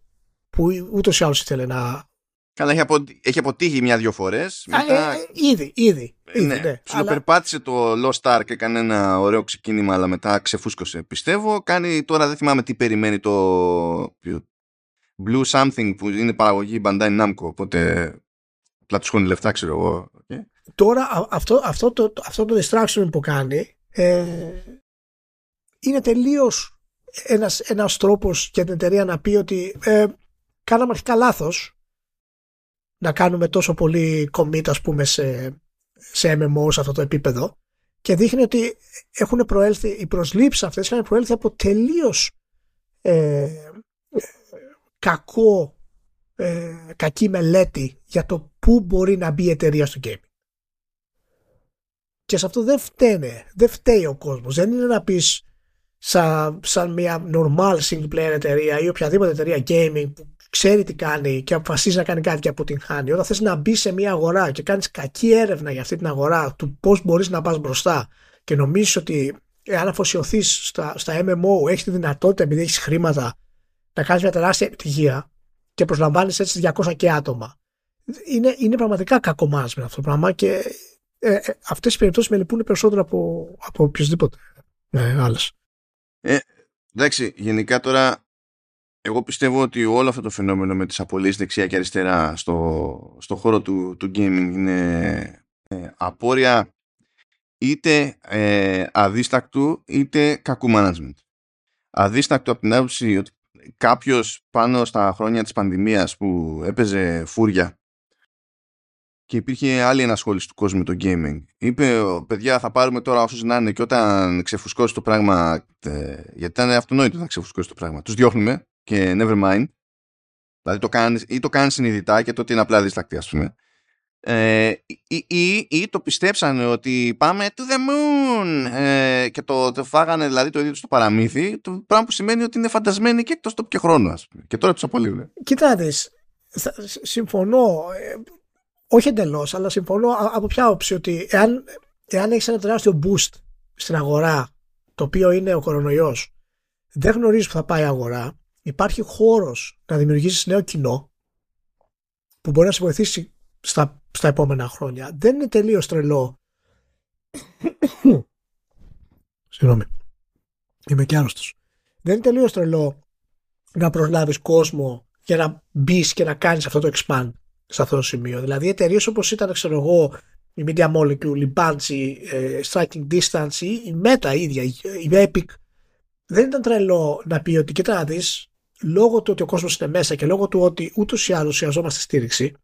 που ούτως ή άλλως ήθελε να... Καλά, έχει, απο... έχει αποτύχει μια-δυο φορές. Μετά... Ε, ε, ήδη, ήδη. ήδη ναι, ναι. Ψιλοπερπάτησε το Lost Ark και έκανε ένα ωραίο ξεκίνημα, αλλά μετά ξεφούσκωσε. Πιστεύω, κάνει τώρα δεν θυμάμαι τι περιμένει το Blue Something που είναι παραγωγή Bandai Namco, οπότε απλά τους χώνει λεφτά, ξέρω εγώ. Okay. Τώρα αυτό, αυτό, το, αυτό το distraction που κάνει ε, είναι τελείως ένας, ένας τρόπος για την εταιρεία να πει ότι ε, κάναμε αρχικά λάθος να κάνουμε τόσο πολύ commit ας πούμε σε, σε MMO σε αυτό το επίπεδο και δείχνει ότι έχουν προέλθει, οι προσλήψεις αυτές έχουν προέλθει από τελείως ε, κακό ε, κακή μελέτη για το πού μπορεί να μπει η εταιρεία στο gaming. Και σε αυτό δεν φταίνε, δεν φταίει ο κόσμος. Δεν είναι να πεις σαν, σαν μια normal single player εταιρεία ή οποιαδήποτε εταιρεία gaming που ξέρει τι κάνει και αποφασίζει να κάνει κάτι και αποτυγχάνει. Όταν θες να μπεις σε μια αγορά και κάνεις κακή έρευνα για αυτή την αγορά, του πώς μπορείς να πας μπροστά και νομίζεις ότι αν αφοσιωθείς στα, στα MMO έχεις τη δυνατότητα επειδή έχεις χρήματα να κάνεις μια τεράστια επιτυχία και προσλαμβάνεις έτσι 200 και άτομα. Είναι, είναι πραγματικά κακό με αυτό το πράγμα και ε, ε, αυτές οι περιπτώσεις με λυπούν περισσότερο από, από οποιοδήποτε ε, άλλες. Ε, εντάξει, γενικά τώρα εγώ πιστεύω ότι όλο αυτό το φαινόμενο με τις απολύσεις δεξιά και αριστερά στο, στο χώρο του, του gaming είναι ε, απόρρια είτε ε, αδίστακτου είτε κακού management. Αδίστακτο από την άποψη ότι κάποιος πάνω στα χρόνια της πανδημίας που έπαιζε φούρια και υπήρχε άλλη ενασχόληση του κόσμου με το gaming. Είπε, παιδιά, θα πάρουμε τώρα όσους να είναι και όταν ξεφουσκώσει το πράγμα, ε, γιατί ήταν αυτονόητο να ξεφουσκώσει το πράγμα, τους διώχνουμε και never mind. Δηλαδή το κάνεις, ή το κάνεις συνειδητά και τότε είναι απλά διστακτή, ας πούμε. Ε, ή, ή, ή, το πιστέψανε ότι πάμε to the moon ε, και το, το φάγανε δηλαδή το ίδιο στο παραμύθι το πράγμα που σημαίνει ότι είναι φαντασμένοι και εκτός τόπου και χρόνου ας πούμε. και τώρα τους απολύουν Κοίτα δεις, συμφωνώ όχι εντελώς, αλλά συμφωνώ από ποια όψη ότι εάν, εάν έχεις ένα τεράστιο boost στην αγορά, το οποίο είναι ο κορονοϊός, δεν γνωρίζεις που θα πάει η αγορά, υπάρχει χώρος να δημιουργήσεις νέο κοινό που μπορεί να σε βοηθήσει στα, στα επόμενα χρόνια. Δεν είναι τελείως τρελό. (coughs) Συγγνώμη. Είμαι και άρρωστος. Δεν είναι τελείως τρελό να προσλάβει κόσμο για να μπεις και να κάνεις αυτό το expand σε αυτό το σημείο. Δηλαδή εταιρείες όπως ήταν ξέρω εγώ η Media Molecule, η Bungie, η Striking Distance ή η Meta ίδια, η Epic δεν ήταν τρελό να πει ότι κοίτα να δεις λόγω του ότι ο κόσμος είναι μέσα και λόγω του ότι ούτως ή άλλως χρειαζόμαστε στήριξη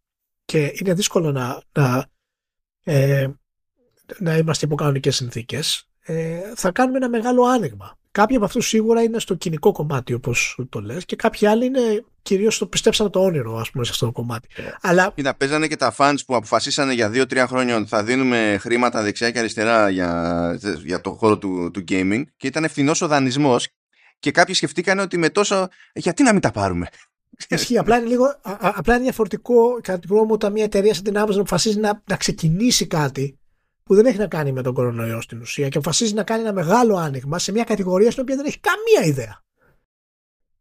και είναι δύσκολο να, να, ε, να είμαστε υπό κανονικές συνθήκες ε, θα κάνουμε ένα μεγάλο άνοιγμα. Κάποιοι από αυτούς σίγουρα είναι στο κοινικό κομμάτι όπως το λες και κάποιοι άλλοι είναι κυρίως στο πιστέψανε το όνειρο ας πούμε σε αυτό το κομμάτι. Yeah. Αλλά... Κοίτα, παίζανε και τα fans που αποφασίσανε για 2-3 χρόνια ότι θα δίνουμε χρήματα δεξιά και αριστερά για, για το χώρο του, του gaming και ήταν ευθυνός ο δανεισμός και κάποιοι σκεφτήκανε ότι με τόσο γιατί να μην τα πάρουμε; Ισχύει. Απλά είναι, λίγο, α, απλά είναι διαφορετικό κατά την γνώμη μου όταν μια εταιρεία σαν την Amazon αποφασίζει να, να ξεκινήσει κάτι που δεν έχει να κάνει με τον κορονοϊό στην ουσία και αποφασίζει να κάνει ένα μεγάλο άνοιγμα σε μια κατηγορία στην οποία δεν έχει καμία ιδέα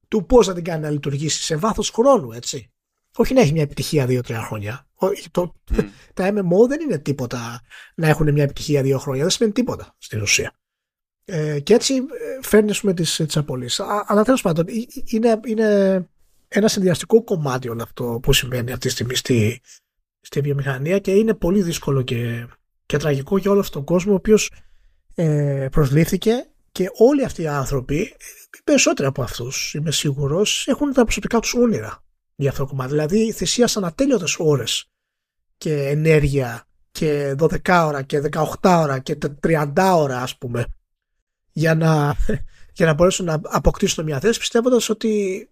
του πώς θα την κάνει να λειτουργήσει σε βάθος χρόνου, έτσι. Όχι να έχει μια επιτυχία δύο-τρία χρόνια. Το, (laughs) Τα MMO δεν είναι τίποτα να έχουν μια επιτυχία δύο χρόνια. Δεν σημαίνει τίποτα στην ουσία. Ε, και έτσι ε, φέρνει με τις, τις απολύσεις. Αλλά τέλος πάντων είναι, είναι ένα συνδυαστικό κομμάτι όλο αυτό που συμβαίνει αυτή τη στιγμή στη, στη βιομηχανία και είναι πολύ δύσκολο και, και τραγικό για όλο αυτόν τον κόσμο ο οποίος ε, προσλήφθηκε και όλοι αυτοί οι άνθρωποι, οι περισσότεροι από αυτούς είμαι σίγουρος, έχουν τα προσωπικά τους όνειρα για αυτό το κομμάτι. Δηλαδή θυσίασαν ατέλειωτες ώρες και ενέργεια και 12 ώρα και 18 ώρα και 30 ώρα ας πούμε για να, (laughs) για να μπορέσουν να αποκτήσουν μια θέση πιστεύοντας ότι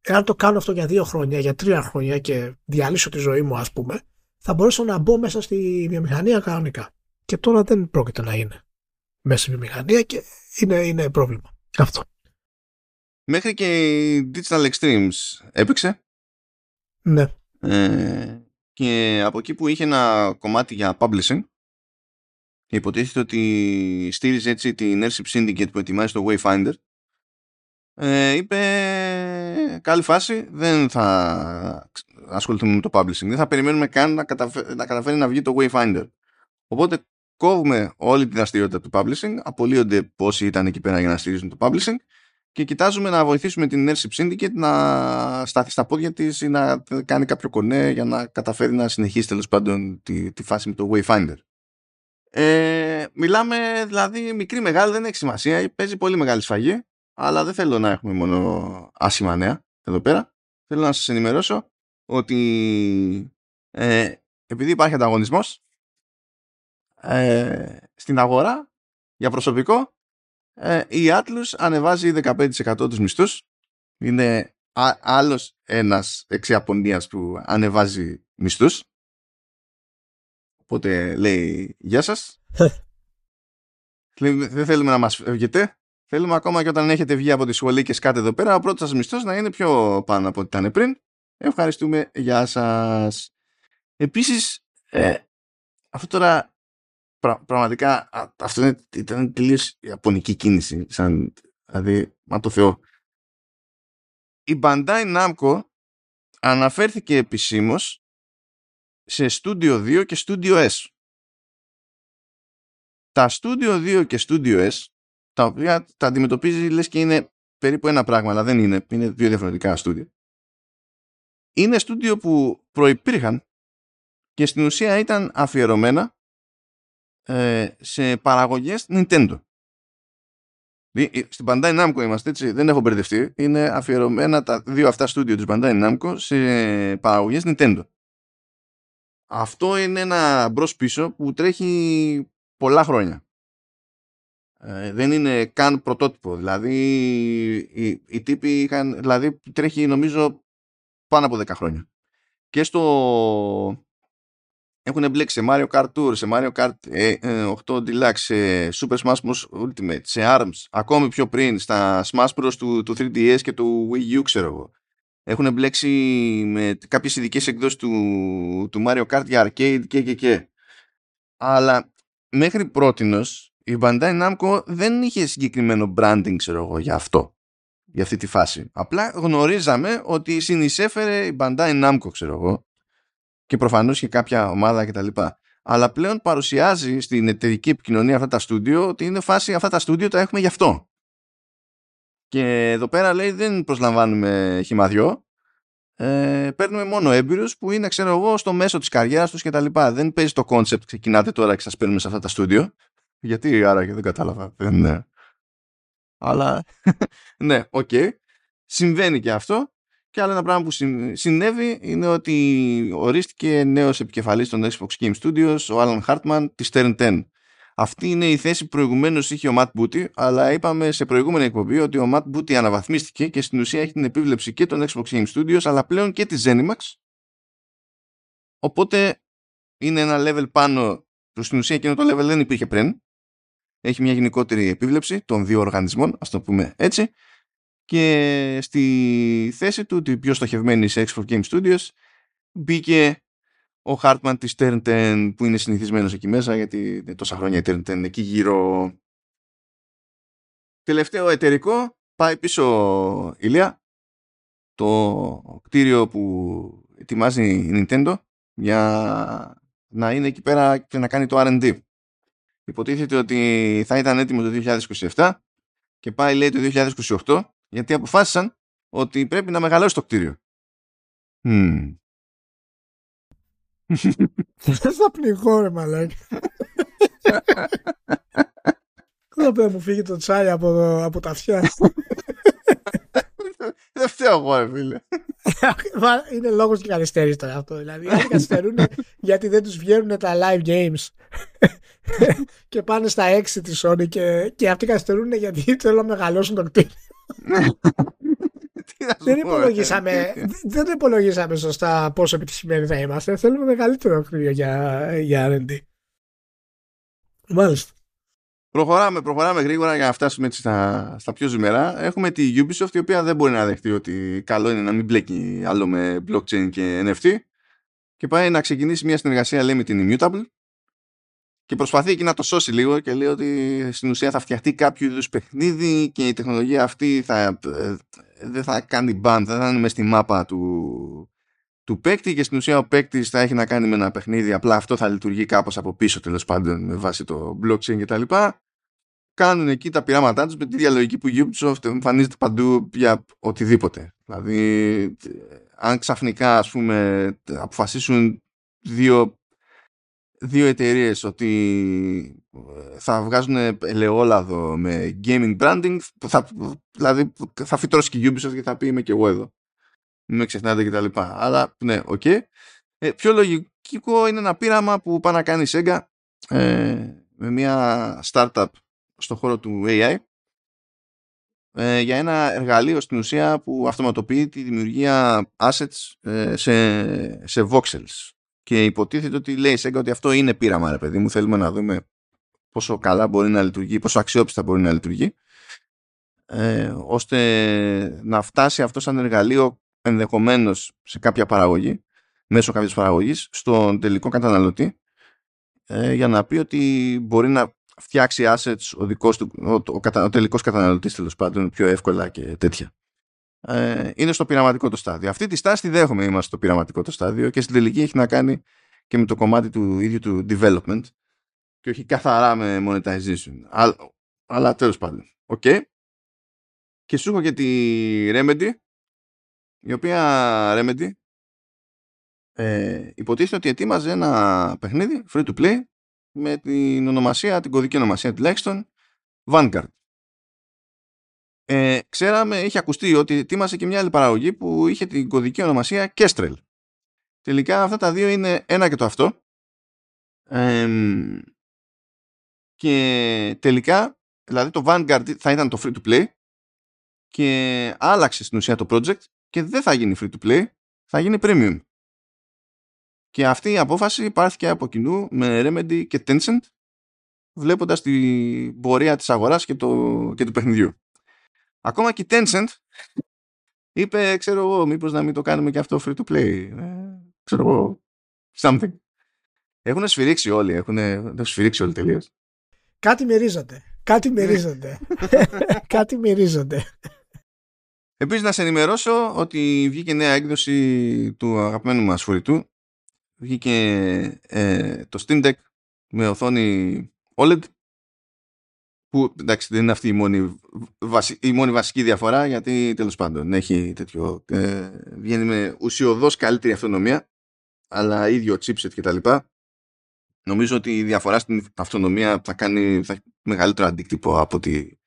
εάν το κάνω αυτό για δύο χρόνια, για τρία χρόνια και διαλύσω τη ζωή μου ας πούμε θα μπορέσω να μπω μέσα στη βιομηχανία κανονικά. Και τώρα δεν πρόκειται να είναι μέσα στη βιομηχανία και είναι, είναι πρόβλημα. Αυτό. Μέχρι και η Digital Extremes έπαιξε. Ναι. Ε, και από εκεί που είχε ένα κομμάτι για publishing υποτίθεται ότι στήριζε έτσι την Airship Syndicate που ετοιμάζει το Wayfinder ε, είπε καλή φάση. Δεν θα ασχοληθούμε με το publishing. Δεν θα περιμένουμε καν να, να καταφέρει να βγει το Wayfinder. Οπότε κόβουμε όλη τη δραστηριότητα του publishing απολύονται πόσοι ήταν εκεί πέρα για να στηρίζουν το publishing και κοιτάζουμε να βοηθήσουμε την Airship Syndicate να στάθει στα πόδια της ή να κάνει κάποιο κονέ για να καταφέρει να συνεχίσει τέλος πάντων τη, τη φάση με το Wayfinder. Ε, μιλάμε δηλαδή μικρή μεγάλη δεν έχει σημασία. Παίζει πολύ μεγάλη σφαγή αλλά δεν θέλω να έχουμε μόνο άσχημα νέα εδώ πέρα. Θέλω να σας ενημερώσω ότι ε, επειδή υπάρχει ανταγωνισμός ε, στην αγορά για προσωπικό ε, η Atlas ανεβάζει 15% τους μισθούς. Είναι α, άλλος ένας εξιαπωνίας που ανεβάζει μισθούς. Οπότε λέει γεια σας δεν θέλουμε να μας φεύγετε θέλουμε ακόμα και όταν έχετε βγει από τη σχολή και σκάτε εδώ πέρα ο πρώτος σας μισθός να είναι πιο πάνω από ό,τι ήταν πριν. Ευχαριστούμε. Γεια σας. Επίσης ε, αυτό τώρα πραγματικά αυτό ήταν τελείως ιαπωνική κίνηση σαν, δηλαδή μα το Θεό. Η Bandai Namco αναφέρθηκε επισήμως σε Studio 2 και Studio S. Τα Studio 2 και Studio S τα οποία τα αντιμετωπίζει λες και είναι περίπου ένα πράγμα αλλά δεν είναι, είναι δύο διαφορετικά στούντιο είναι στούντιο που προϋπήρχαν και στην ουσία ήταν αφιερωμένα ε, σε παραγωγές Nintendo. Στην Bandai Namco είμαστε έτσι, δεν έχω μπερδευτεί. Είναι αφιερωμένα τα δύο αυτά στούντιο της Bandai Namco σε παραγωγές Nintendo. Αυτό είναι ένα μπρος πίσω που τρέχει πολλά χρόνια. Ε, δεν είναι καν πρωτότυπο. Δηλαδή οι, οι τύποι είχαν, δηλαδή τρέχει νομίζω πάνω από 10 χρόνια. Και στο έχουν μπλέξει σε Mario Kart Tour, σε Mario Kart 8 ε, ε, Deluxe, σε Super Smash Bros. Ultimate, σε ARMS, ακόμη πιο πριν στα Smash Bros. του, του 3DS και του Wii U, ξέρω εγώ. Έχουν μπλέξει με κάποιες ειδικές εκδόσεις του, του Mario Kart για arcade και και και. Αλλά μέχρι πρότινος η Bandai Namco δεν είχε συγκεκριμένο branding, ξέρω εγώ, για αυτό. Για αυτή τη φάση. Απλά γνωρίζαμε ότι συνεισέφερε η Bandai Namco, ξέρω εγώ, και προφανώς και κάποια ομάδα κτλ. Αλλά πλέον παρουσιάζει στην εταιρική επικοινωνία αυτά τα στούντιο ότι είναι φάση αυτά τα στούντιο τα έχουμε γι' αυτό. Και εδώ πέρα λέει δεν προσλαμβάνουμε χυμαδιό, ε, παίρνουμε μόνο έμπειρους που είναι ξέρω εγώ στο μέσο της καριέρας τους κτλ. Δεν παίζει το concept ξεκινάτε τώρα και σας παίρνουμε σε αυτά τα στούντιο. Γιατί άρα και δεν κατάλαβα. Δεν, Αλλά (laughs) ναι, OK. Okay. Συμβαίνει και αυτό και άλλο ένα πράγμα που συνέβη είναι ότι ορίστηκε νέος επικεφαλής των Xbox Game Studios, ο Alan Hartman, της Turn 10. Αυτή είναι η θέση που προηγουμένως είχε ο Matt Booty, αλλά είπαμε σε προηγούμενη εκπομπή ότι ο Matt Booty αναβαθμίστηκε και στην ουσία έχει την επίβλεψη και των Xbox Game Studios, αλλά πλέον και της Zenimax. Οπότε είναι ένα level πάνω, που στην ουσία εκείνο το level δεν υπήρχε πριν. Έχει μια γενικότερη επίβλεψη των δύο οργανισμών, ας το πούμε έτσι και στη θέση του, την πιο στοχευμένη σε X4 Game Studios, μπήκε ο Hartman της Turn 10 που είναι συνηθισμένος εκεί μέσα γιατί τόσα χρόνια η Turn 10 εκεί γύρω. Τελευταίο εταιρικό πάει πίσω ηλία το κτίριο που ετοιμάζει η Nintendo για να είναι εκεί πέρα και να κάνει το R&D. Υποτίθεται ότι θα ήταν έτοιμο το 2027 και πάει λέει το 2028 γιατί αποφάσισαν ότι πρέπει να μεγαλώσει το κτίριο. Mm. Δεν θα πνιγώ ρε μαλάκι. Δεν θα μου φύγει το τσάι από, από τα αυτιά. Δεν φταίω εγώ, ρε φίλε. (laughs) Είναι λόγος και καθυστέρησης τώρα αυτό. Δηλαδή, οι καθυστερούν (laughs) γιατί δεν τους βγαίνουν τα live games (laughs) και πάνε στα 6 της Sony και, και αυτοί καθυστερούν γιατί θέλουν να μεγαλώσουν το κτίριο. δεν, υπολογίσαμε, δεν υπολογίσαμε σωστά πόσο επιτυχημένοι θα είμαστε. Θέλουμε μεγαλύτερο κτίριο για, για RD. Μάλιστα. Προχωράμε, προχωράμε γρήγορα για να φτάσουμε έτσι στα, στα πιο ζημερά. Έχουμε τη Ubisoft η οποία δεν μπορεί να δεχτεί ότι καλό είναι να μην μπλέκει άλλο με blockchain και NFT και πάει να ξεκινήσει μια συνεργασία λέει με την Immutable και προσπαθεί εκεί να το σώσει λίγο και λέει ότι στην ουσία θα φτιαχτεί κάποιο είδους παιχνίδι και η τεχνολογία αυτή θα, ε, δεν θα κάνει ban, θα είναι μέσα στη μάπα του, του παίκτη και στην ουσία ο παίκτης θα έχει να κάνει με ένα παιχνίδι απλά αυτό θα λειτουργεί κάπως από πίσω τέλος πάντων με βάση το blockchain και τα λοιπά. Κάνουν εκεί τα πειράματά τους με τη διαλογική που η Ubisoft εμφανίζεται παντού για οτιδήποτε. Δηλαδή αν ξαφνικά ας πούμε αποφασίσουν δύο δύο εταιρείες ότι θα βγάζουν ελαιόλαδο με gaming branding θα, δηλαδή θα φυτρώσει και η Ubisoft και θα πει είμαι και εγώ εδώ μην ξεχνάτε και τα λοιπά. Αλλά ναι, OK. Okay. Ε, πιο λογικό είναι ένα πείραμα που πάει να κάνει η Sega ε, με μια startup στον χώρο του AI ε, για ένα εργαλείο στην ουσία που αυτοματοποιεί τη δημιουργία assets ε, σε, σε voxels. Και υποτίθεται ότι λέει η Sega ότι αυτό είναι πείραμα, ρε παιδί μου. Θέλουμε να δούμε πόσο καλά μπορεί να λειτουργεί, πόσο αξιόπιστα μπορεί να λειτουργεί, ε, ώστε να φτάσει αυτό σαν εργαλείο ενδεχομένως σε κάποια παραγωγή, μέσω κάποιας παραγωγής, στον τελικό καταναλωτή ε, για να πει ότι μπορεί να φτιάξει assets ο, δικός του, ο, ο, ο, ο τελικός καταναλωτής τέλος πάντων πιο εύκολα και τέτοια. Ε, είναι στο πειραματικό το στάδιο. Αυτή τη στάση τη δέχομαι είμαστε στο πειραματικό το στάδιο και στην τελική έχει να κάνει και με το κομμάτι του ίδιου του development και όχι καθαρά με monetization. Αλλά, αλλά τέλος πάντων. OK. Okay. Και σου έχω και τη Remedy η οποία Remedy ε, υποτίθεται ότι ετοίμαζε ένα παιχνίδι free to play με την ονομασία, την κωδική ονομασία τουλάχιστον Vanguard. Ε, ξέραμε, είχε ακουστεί ότι ετοίμασε και μια άλλη παραγωγή που είχε την κωδική ονομασία Kestrel. Τελικά αυτά τα δύο είναι ένα και το αυτό. και τελικά, δηλαδή το Vanguard θα ήταν το free to play και άλλαξε στην ουσία το project και δεν θα γίνει free to play, θα γίνει premium. Και αυτή η απόφαση υπάρχει από κοινού με Remedy και Tencent βλέποντας την πορεία της αγοράς και, το, και του παιχνιδιού. Ακόμα και η Tencent είπε, ξέρω εγώ, μήπως να μην το κάνουμε και αυτό free to play. Ε, ξέρω εγώ, something. Έχουν σφυρίξει όλοι, έχουν, έχουν σφυρίξει όλοι τελείως. Κάτι μυρίζονται. Κάτι μυρίζονται. (laughs) Κάτι μυρίζονται. Επίσης να σε ενημερώσω ότι βγήκε νέα έκδοση του αγαπημένου μας φορητού. Βγήκε ε, το Steam Deck με οθόνη OLED που εντάξει δεν είναι αυτή η μόνη, η μόνη βασική διαφορά γιατί τέλος πάντων έχει τέτοιο ε, βγαίνει με ουσιοδός καλύτερη αυτονομία αλλά ίδιο chipset και τα λοιπά νομίζω ότι η διαφορά στην αυτονομία θα κάνει θα μεγαλύτερο αντίκτυπο από ότι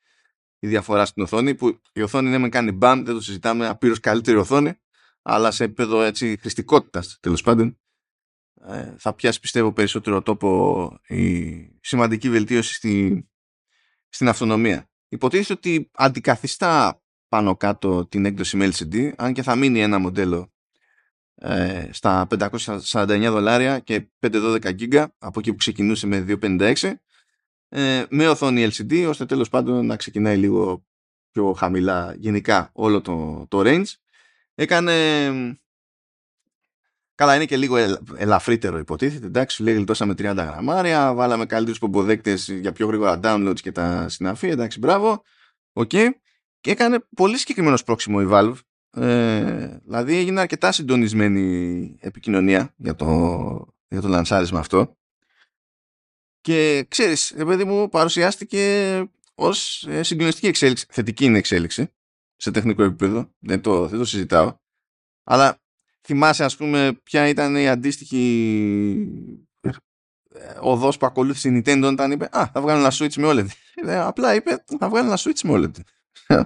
η διαφορά στην οθόνη που η οθόνη ναι με κάνει μπαμ, δεν το συζητάμε, απείρως καλύτερη οθόνη αλλά σε επίπεδο έτσι χρηστικότητας τέλος πάντων ε, θα πιάσει πιστεύω περισσότερο τόπο η σημαντική βελτίωση στη, στην αυτονομία. Υποτίθεται ότι αντικαθιστά πάνω κάτω την έκδοση με LCD αν και θα μείνει ένα μοντέλο ε, στα 549 δολάρια και 512 γίγκα από εκεί που ξεκινούσε με 256 ε, με οθόνη LCD ώστε τέλος πάντων να ξεκινάει λίγο πιο χαμηλά γενικά όλο το, το range. Έκανε... Καλά, είναι και λίγο ελαφρύτερο υποτίθεται. Εντάξει, λέει γλιτώσαμε 30 γραμμάρια, βάλαμε καλύτερους πομποδέκτες για πιο γρήγορα downloads και τα συναφή. Εντάξει, μπράβο. OK. Okay. Και έκανε πολύ συγκεκριμένο σπρώξιμο η Valve Ε, δηλαδή έγινε αρκετά συντονισμένη επικοινωνία για το, για το λανσάρισμα αυτό. Και ξέρεις, παιδί μου παρουσιάστηκε ως ε, συγκλονιστική εξέλιξη. Θετική είναι εξέλιξη σε τεχνικό επίπεδο. Δεν το, δεν το συζητάω. Αλλά θυμάσαι ας πούμε ποια ήταν η αντίστοιχη ε, οδός που ακολούθησε η Nintendo όταν είπε «Α, θα βγάλω ένα Switch με OLED». Ε, απλά είπε «Θα βγάλω ένα Switch με OLED». (laughs)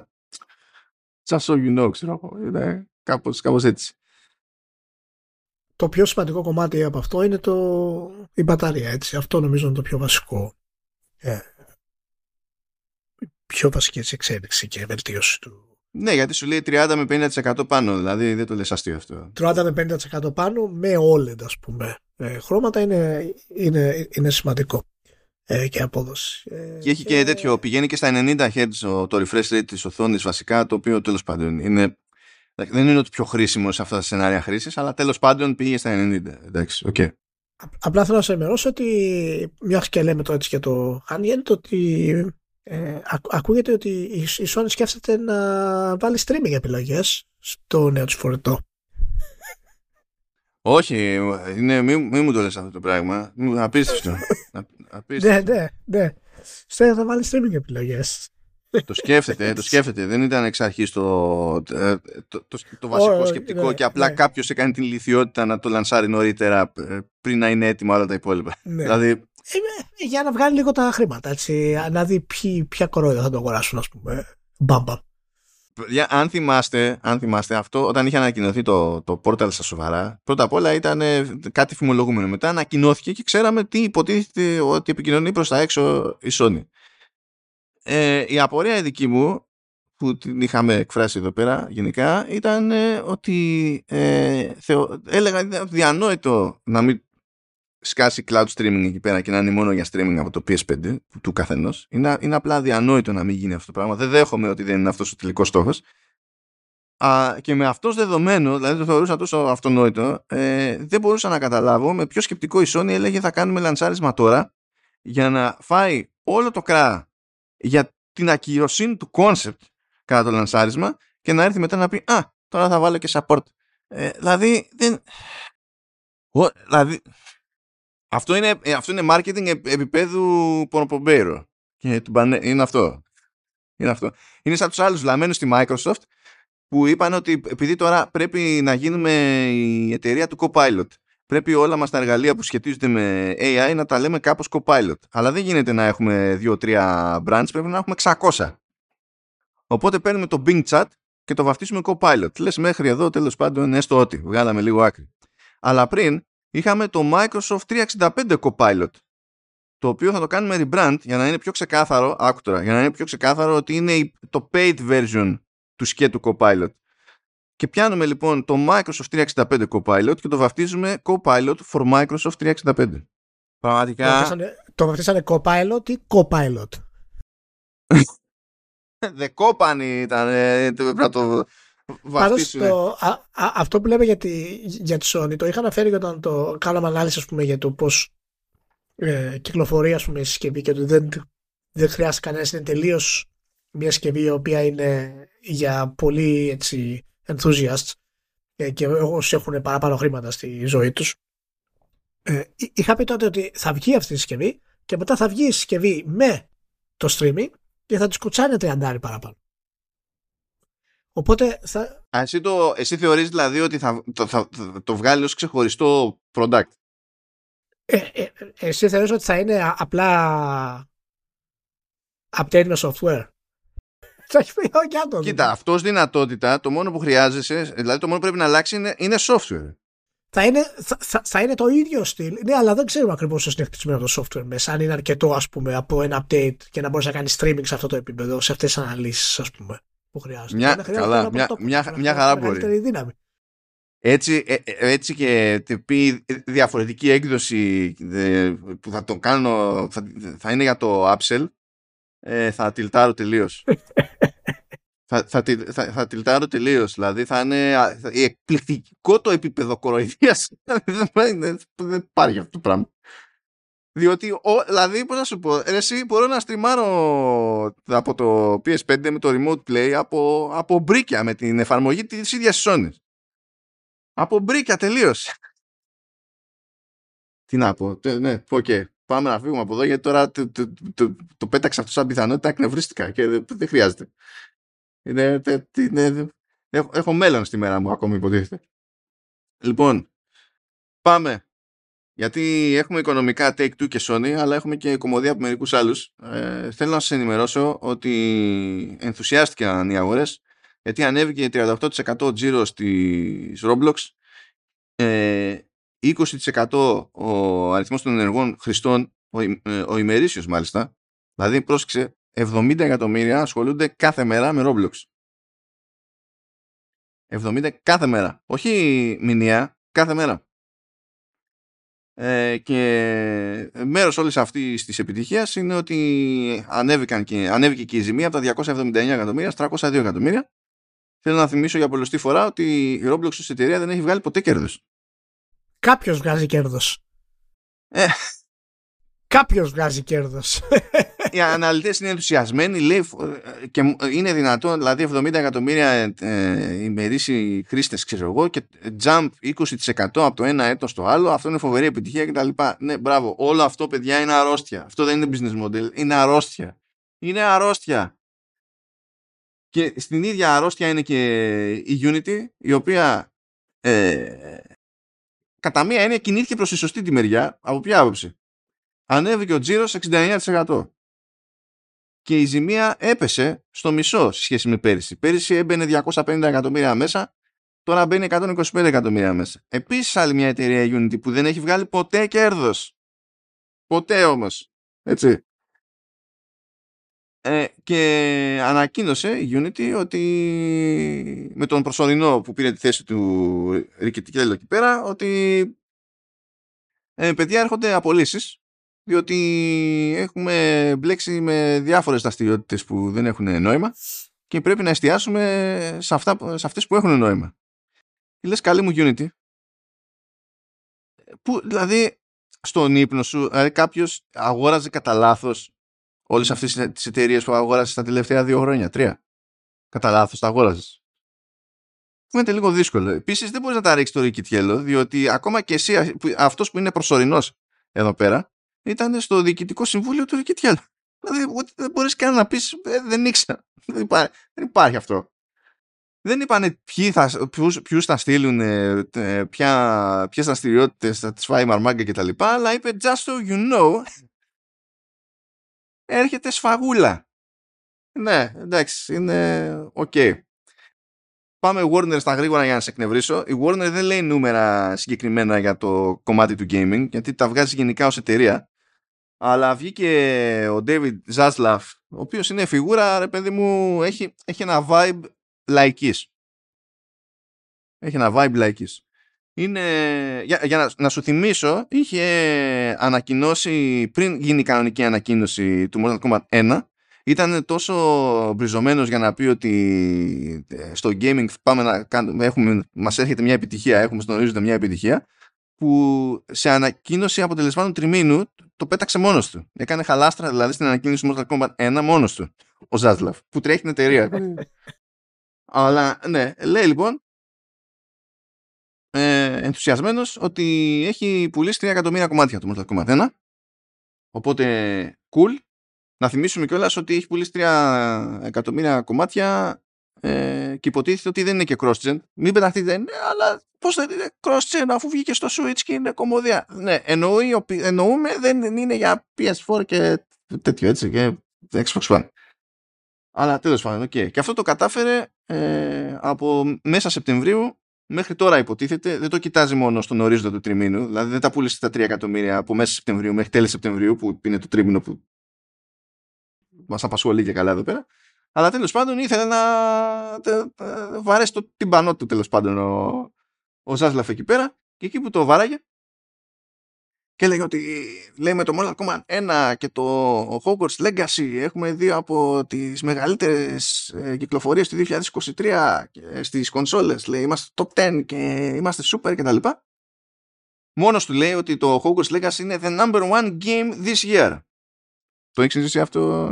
Just so you know, ξέρω εγώ. Είναι κάπως, κάπως έτσι. Το πιο σημαντικό κομμάτι από αυτό είναι το... η μπαταρία, έτσι. Αυτό νομίζω είναι το πιο βασικό. Ε, πιο βασική εξέλιξη και βελτίωση του. Ναι, γιατί σου λέει 30 με 50% πάνω, δηλαδή δεν το λες αστείο αυτό. 30 με 50% πάνω με OLED, ας πούμε. Ε, χρώματα είναι, είναι, είναι σημαντικό ε, και απόδοση. Ε, και έχει και... και τέτοιο, πηγαίνει και στα 90 Hz το refresh rate της οθόνης βασικά, το οποίο τέλος πάντων είναι, δεν είναι ότι πιο χρήσιμο σε αυτά τα σενάρια χρήσης, αλλά τέλος πάντων πήγε στα 90. Εντάξει, okay. Απλά θέλω να σε ενημερώσω ότι μιας και λέμε το έτσι και το Hangent, ότι ε, ακούγεται ότι η Sony σκέφτεται να βάλει streaming επιλογές στο νέο της φορητό. Όχι, είναι, μη, μη μου το λες αυτό το πράγμα. Απίστευτο. (laughs) Ναι, ναι, ναι. Στέλνει θα βάλει streaming επιλογές. Το σκέφτεται, το σκέφτεται. Δεν ήταν εξ αρχής το, το, το, το, βασικό σκεπτικό ναι, και απλά ναι. κάποιος έκανε την ηλικιότητα να το λανσάρει νωρίτερα ε, πριν να είναι έτοιμα όλα τα υπόλοιπα. Ναι. Δηλαδή... Ε, για να βγάλει λίγο τα χρήματα, έτσι, να δει ποιοι, ποια κορόιδα θα το αγοράσουν, ας πούμε. Μπαμπαμ αν θυμάστε, αν θυμάστε αυτό, όταν είχε ανακοινωθεί το, το Portal στα σοβαρά, πρώτα απ' όλα ήταν κάτι φημολογούμενο. Μετά ανακοινώθηκε και ξέραμε τι υποτίθεται ότι επικοινωνεί προς τα έξω η Sony. Ε, η απορία η δική μου, που την είχαμε εκφράσει εδώ πέρα γενικά, ήταν ότι ε, θεω, έλεγα διανόητο να μην σκάσει cloud streaming εκεί πέρα και να είναι μόνο για streaming από το PS5 του καθενός. Είναι, είναι απλά διανόητο να μην γίνει αυτό το πράγμα. Δεν δέχομαι ότι δεν είναι αυτός ο τελικός στόχος. Και με αυτός δεδομένο, δηλαδή το θεωρούσα τόσο αυτονόητο, ε, δεν μπορούσα να καταλάβω με ποιο σκεπτικό η Sony έλεγε θα κάνουμε λανσάρισμα τώρα για να φάει όλο το κρά για την ακυροσύνη του concept κατά το λανσάρισμα και να έρθει μετά να πει Α, τώρα θα βάλω και support. Ε, δηλαδή, δεν. δηλαδή, αυτό είναι, ε, αυτό είναι marketing επίπεδου πονοπομπέιρο. Και είναι αυτό. Είναι αυτό. Είναι σαν τους άλλους λαμμένους στη Microsoft που είπαν ότι επειδή τώρα πρέπει να γίνουμε η εταιρεία του Copilot. Πρέπει όλα μας τα εργαλεία που σχετίζονται με AI να τα λέμε κάπως Copilot. Αλλά δεν γίνεται να έχουμε 2-3 brands, πρέπει να έχουμε 600. Οπότε παίρνουμε το Bing Chat και το βαφτίσουμε Copilot. Λες μέχρι εδώ τέλος πάντων έστω ότι. Βγάλαμε λίγο άκρη. Αλλά πριν είχαμε το Microsoft 365 Copilot το οποίο θα το κάνουμε rebrand για να είναι πιο ξεκάθαρο, άκου τώρα, για να είναι πιο ξεκάθαρο ότι είναι το paid version του σκέτου Copilot. Και πιάνουμε λοιπόν το Microsoft 365 Copilot και το βαφτίζουμε Copilot for Microsoft 365. Πραγματικά... Το βαφτίσανε, Copilot ή Copilot; (laughs) The Company ήταν, πρέπει να το Πάντως το, α, α, αυτό που λέμε για τη, για τη Sony το είχα αναφέρει όταν το κάναμε ανάλυση ας πούμε, για το πώς ε, κυκλοφορεί ας πούμε, η συσκευή και ότι δεν, δεν χρειάζεται κανένας είναι τελείως μια συσκευή η οποία είναι για πολύ έτσι, enthusiasts ε, και όσοι έχουν παραπάνω χρήματα στη ζωή τους ε, είχα πει τότε ότι θα βγει αυτή η συσκευή και μετά θα βγει η συσκευή με το streaming και θα της κουτσάνε 30 παραπάνω. Οπότε θα... Α, εσύ, το, εσύ θεωρείς δηλαδή ότι θα το, θα, το βγάλει ως ξεχωριστό product; Ε, ε, εσύ θεωρείς ότι θα είναι απλά update με software; (laughs) Θα έχει πει το Κοίτα, αυτός δυνατότητα, το μόνο που χρειάζεσαι, δηλαδή το μόνο που πρέπει να αλλάξει είναι, είναι software. Θα είναι, θα, θα, θα είναι το ίδιο στυλ. Ναι, αλλά δεν ξέρουμε ακριβώς πώ είναι χτισμένο το software μέσα. Αν είναι αρκετό, ας πούμε, από ένα update και να μπορείς να κάνεις streaming σε αυτό το επίπεδο, σε αυτές τις αναλύσεις, ας πούμε που χρειάζεται. Μια, καλά, μια, μια, μια χαρά μπορεί. Δύναμη. Έτσι, ε, ε, έτσι και πει διαφορετική έκδοση που θα το κάνω θα, θα είναι για το Upsell ε, θα τιλτάρω τελείως. (laughs) θα, θα, θα, θα τιλτάρω τελείως. Δηλαδή θα είναι εκπληκτικό το επίπεδο κοροϊδίας. (laughs) δεν, δεν υπάρχει αυτό το πράγμα. Διότι, ο, δηλαδή, πώς να σου πω, εσύ μπορώ να στριμάρω από το PS5 με το Remote Play από, από μπρίκια με την εφαρμογή της ίδιας Sony. Από μπρίκια τελείως. Τι να πω, ναι, OK. Okay. Πάμε να φύγουμε από εδώ γιατί τώρα το, το, το, το πέταξα αυτό σαν πιθανότητα, εκνευρίστηκα και δεν, δεν χρειάζεται. Είναι, είναι, έχω, έχω μέλλον στη μέρα μου ακόμη υποτίθεται. Λοιπόν, πάμε. Γιατί έχουμε οικονομικά Take-Two και Sony, αλλά έχουμε και κωμωδία από μερικούς άλλους. Ε, θέλω να σας ενημερώσω ότι ενθουσιάστηκαν οι αγορές, γιατί ανέβηκε 38% τζίρο στις Roblox, ε, 20% ο αριθμός των ενεργών χρηστών, ο, ε, ο ημερήσιος μάλιστα, δηλαδή πρόσεξε 70 εκατομμύρια ασχολούνται κάθε μέρα με Roblox. 70 κάθε μέρα. Όχι μηνιαία, κάθε μέρα. Ε, και μέρος όλης αυτής της επιτυχίας είναι ότι ανέβηκαν και, ανέβηκε και η ζημία από τα 279 εκατομμύρια στα 302 εκατομμύρια. Θέλω να θυμίσω για πολλωστή φορά ότι η Roblox ως εταιρεία δεν έχει βγάλει ποτέ κέρδος. Κάποιος βγάζει κέρδος. Ε. Κάποιος βγάζει κέρδος. (laughs) οι αναλυτές είναι ενθουσιασμένοι, λέει, και είναι δυνατόν, δηλαδή 70 εκατομμύρια ε, ημερήσιοι χρήστες, ξέρω εγώ, και jump 20% από το ένα έτος στο άλλο, αυτό είναι φοβερή επιτυχία κτλ. Ναι, μπράβο. Όλο αυτό, παιδιά, είναι αρρώστια. Αυτό δεν είναι business model, είναι αρρώστια. Είναι αρρώστια. Και στην ίδια αρρώστια είναι και η Unity, η οποία ε, κατά μία έννοια κινήθηκε προς τη σωστή τη μεριά. Από ποια άποψη; Ανέβηκε ο τζίρος 69% και η ζημία έπεσε στο μισό σε σχέση με πέρυσι. Πέρυσι έμπαινε 250 εκατομμύρια μέσα, τώρα μπαίνει 125 εκατομμύρια μέσα. Επίσης άλλη μια εταιρεία Unity που δεν έχει βγάλει ποτέ κέρδος. Ποτέ όμως. Έτσι. Ε, και ανακοίνωσε η Unity ότι με τον προσωρινό που πήρε τη θέση του Ρικετικέλο εκεί πέρα ότι ε, παιδιά έρχονται απολύσεις διότι έχουμε μπλέξει με διάφορες δραστηριότητες που δεν έχουν νόημα και πρέπει να εστιάσουμε σε, αυτά, σε αυτές που έχουν νόημα. Λες καλή μου Unity. Που, δηλαδή, στον ύπνο σου, δηλαδή κάποιος αγόραζε κατά λάθος όλες αυτές τις εταιρείες που αγόρασες τα τελευταία δύο χρόνια, τρία. Κατά λάθος τα αγόραζε. είναι λίγο δύσκολο. Επίσης, δεν μπορείς να τα ρίξεις το ρικιτιέλο, διότι ακόμα και εσύ, αυτός που είναι προσωρινός εδώ πέρα, ήταν στο διοικητικό συμβούλιο του Ρικιτιέλ. Δηλαδή δεν μπορείς καν να πεις ε, δεν ήξερα. Δεν υπάρχει, δεν υπάρχει αυτό. Δεν είπανε ποιοι θα, ποιους, ποιους θα στείλουν, ε, ποια, ποιες δραστηριότητες θα τις φάει η Μαρμάγκα και τα λοιπά, αλλά είπε just so you know έρχεται σφαγούλα. Ναι, εντάξει, είναι OK. Okay. Πάμε Warner στα γρήγορα για να σε εκνευρίσω. Η Warner δεν λέει νούμερα συγκεκριμένα για το κομμάτι του gaming, γιατί τα βγάζει γενικά ως εταιρεία αλλά βγήκε ο David Zaslav, ο οποίος είναι φιγούρα, ρε παιδί μου, έχει, έχει ένα vibe λαϊκής. Έχει ένα vibe λαϊκής. Είναι, για, για να, να, σου θυμίσω, είχε ανακοινώσει, πριν γίνει η κανονική ανακοίνωση του Mortal Kombat 1, ήταν τόσο μπριζωμένος για να πει ότι ε, στο gaming πάμε να κάνουμε, έχουμε, μας έρχεται μια επιτυχία, έχουμε στον ορίζοντα μια επιτυχία, που σε ανακοίνωση αποτελεσμάτων τριμήνου το πέταξε μόνος του. Έκανε χαλάστρα δηλαδή στην ανακοίνωση Mortal Kombat 1 μόνος του. Ο Ζάσλαφ, που τρέχει την εταιρεία. Αλλά ναι, λέει λοιπόν ε, ενθουσιασμένος ότι έχει πουλήσει 3 εκατομμύρια κομμάτια του Mortal Kombat 1. Οπότε, cool. Να θυμίσουμε κιόλας ότι έχει πουλήσει 3 εκατομμύρια κομμάτια ε, και υποτίθεται ότι δεν είναι και cross-gen. Μην πεταχτείτε, ναι, αλλά πώς δεν είναι cross-gen αφού βγήκε στο Switch και είναι κομμωδία. Ναι, εννοεί, εννοούμε δεν είναι για PS4 και τέτοιο έτσι και Xbox One. Αλλά τέλος πάντων, okay. Και αυτό το κατάφερε ε, από μέσα Σεπτεμβρίου μέχρι τώρα υποτίθεται. Δεν το κοιτάζει μόνο στον ορίζοντα του τριμήνου. Δηλαδή δεν τα πούλησε τα 3 εκατομμύρια από μέσα Σεπτεμβρίου μέχρι τέλη Σεπτεμβρίου που είναι το τρίμηνο που μας απασχολεί και καλά εδώ πέρα. Αλλά τέλος πάντων ήθελε να βαρέσει το τυμπανό του τέλος πάντων ο, ο Ζάσλαφ εκεί πέρα και εκεί που το βάραγε και έλεγε ότι λέει με το Mortal Kombat 1 και το Hogwarts Legacy έχουμε δύο από τις μεγαλύτερες ε, κυκλοφορίες του 2023 στις κονσόλες λέει είμαστε top 10 και είμαστε super και τα λοιπά Μόνος του λέει ότι το Hogwarts Legacy είναι the number one game this year. Το έχεις ζήσει αυτό;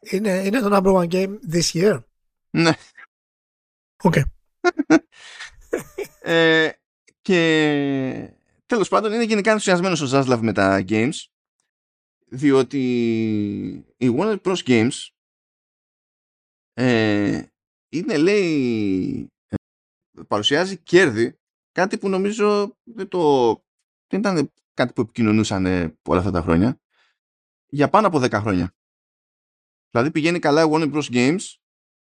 Είναι, είναι το number one game this year. Ναι. OK. Okay. (laughs) ε, και τέλος πάντων είναι γενικά ενθουσιασμένος ο Ζάσλαβ με τα games διότι η Warner Bros. Games ε, είναι λέει ε, παρουσιάζει κέρδη κάτι που νομίζω δεν το δεν ήταν κάτι που επικοινωνούσαν όλα αυτά τα χρόνια για πάνω από 10 χρόνια δηλαδή πηγαίνει καλά η Warner Bros. Games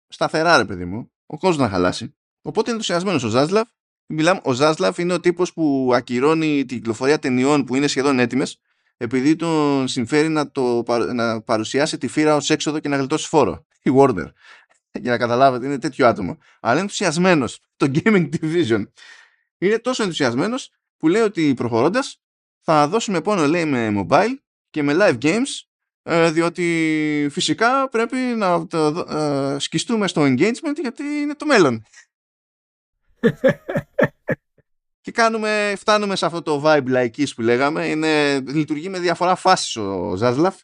σταθερά ρε παιδί μου ο κόσμος να χαλάσει οπότε είναι ενθουσιασμένος ο Ζάσλαβ Μιλάμε, ο Ζάσλαβ είναι ο τύπος που ακυρώνει την κυκλοφορία ταινιών που είναι σχεδόν έτοιμες επειδή τον συμφέρει να, το, να παρουσιάσει τη φύρα ως έξοδο και να γλιτώσει φόρο. Η Warner. (laughs) Για να καταλάβετε, είναι τέτοιο άτομο. Αλλά είναι ενθουσιασμένος. Το Gaming Division. Είναι τόσο ενθουσιασμένος που λέει ότι προχωρώντας θα δώσουμε πόνο λέει με mobile και με live games ε, διότι φυσικά πρέπει να το, ε, σκιστούμε στο engagement γιατί είναι το μέλλον. (laughs) και κάνουμε, φτάνουμε σε αυτό το vibe λαϊκής που λέγαμε. Είναι, λειτουργεί με διαφορά φάσεις ο Ζάσλαφ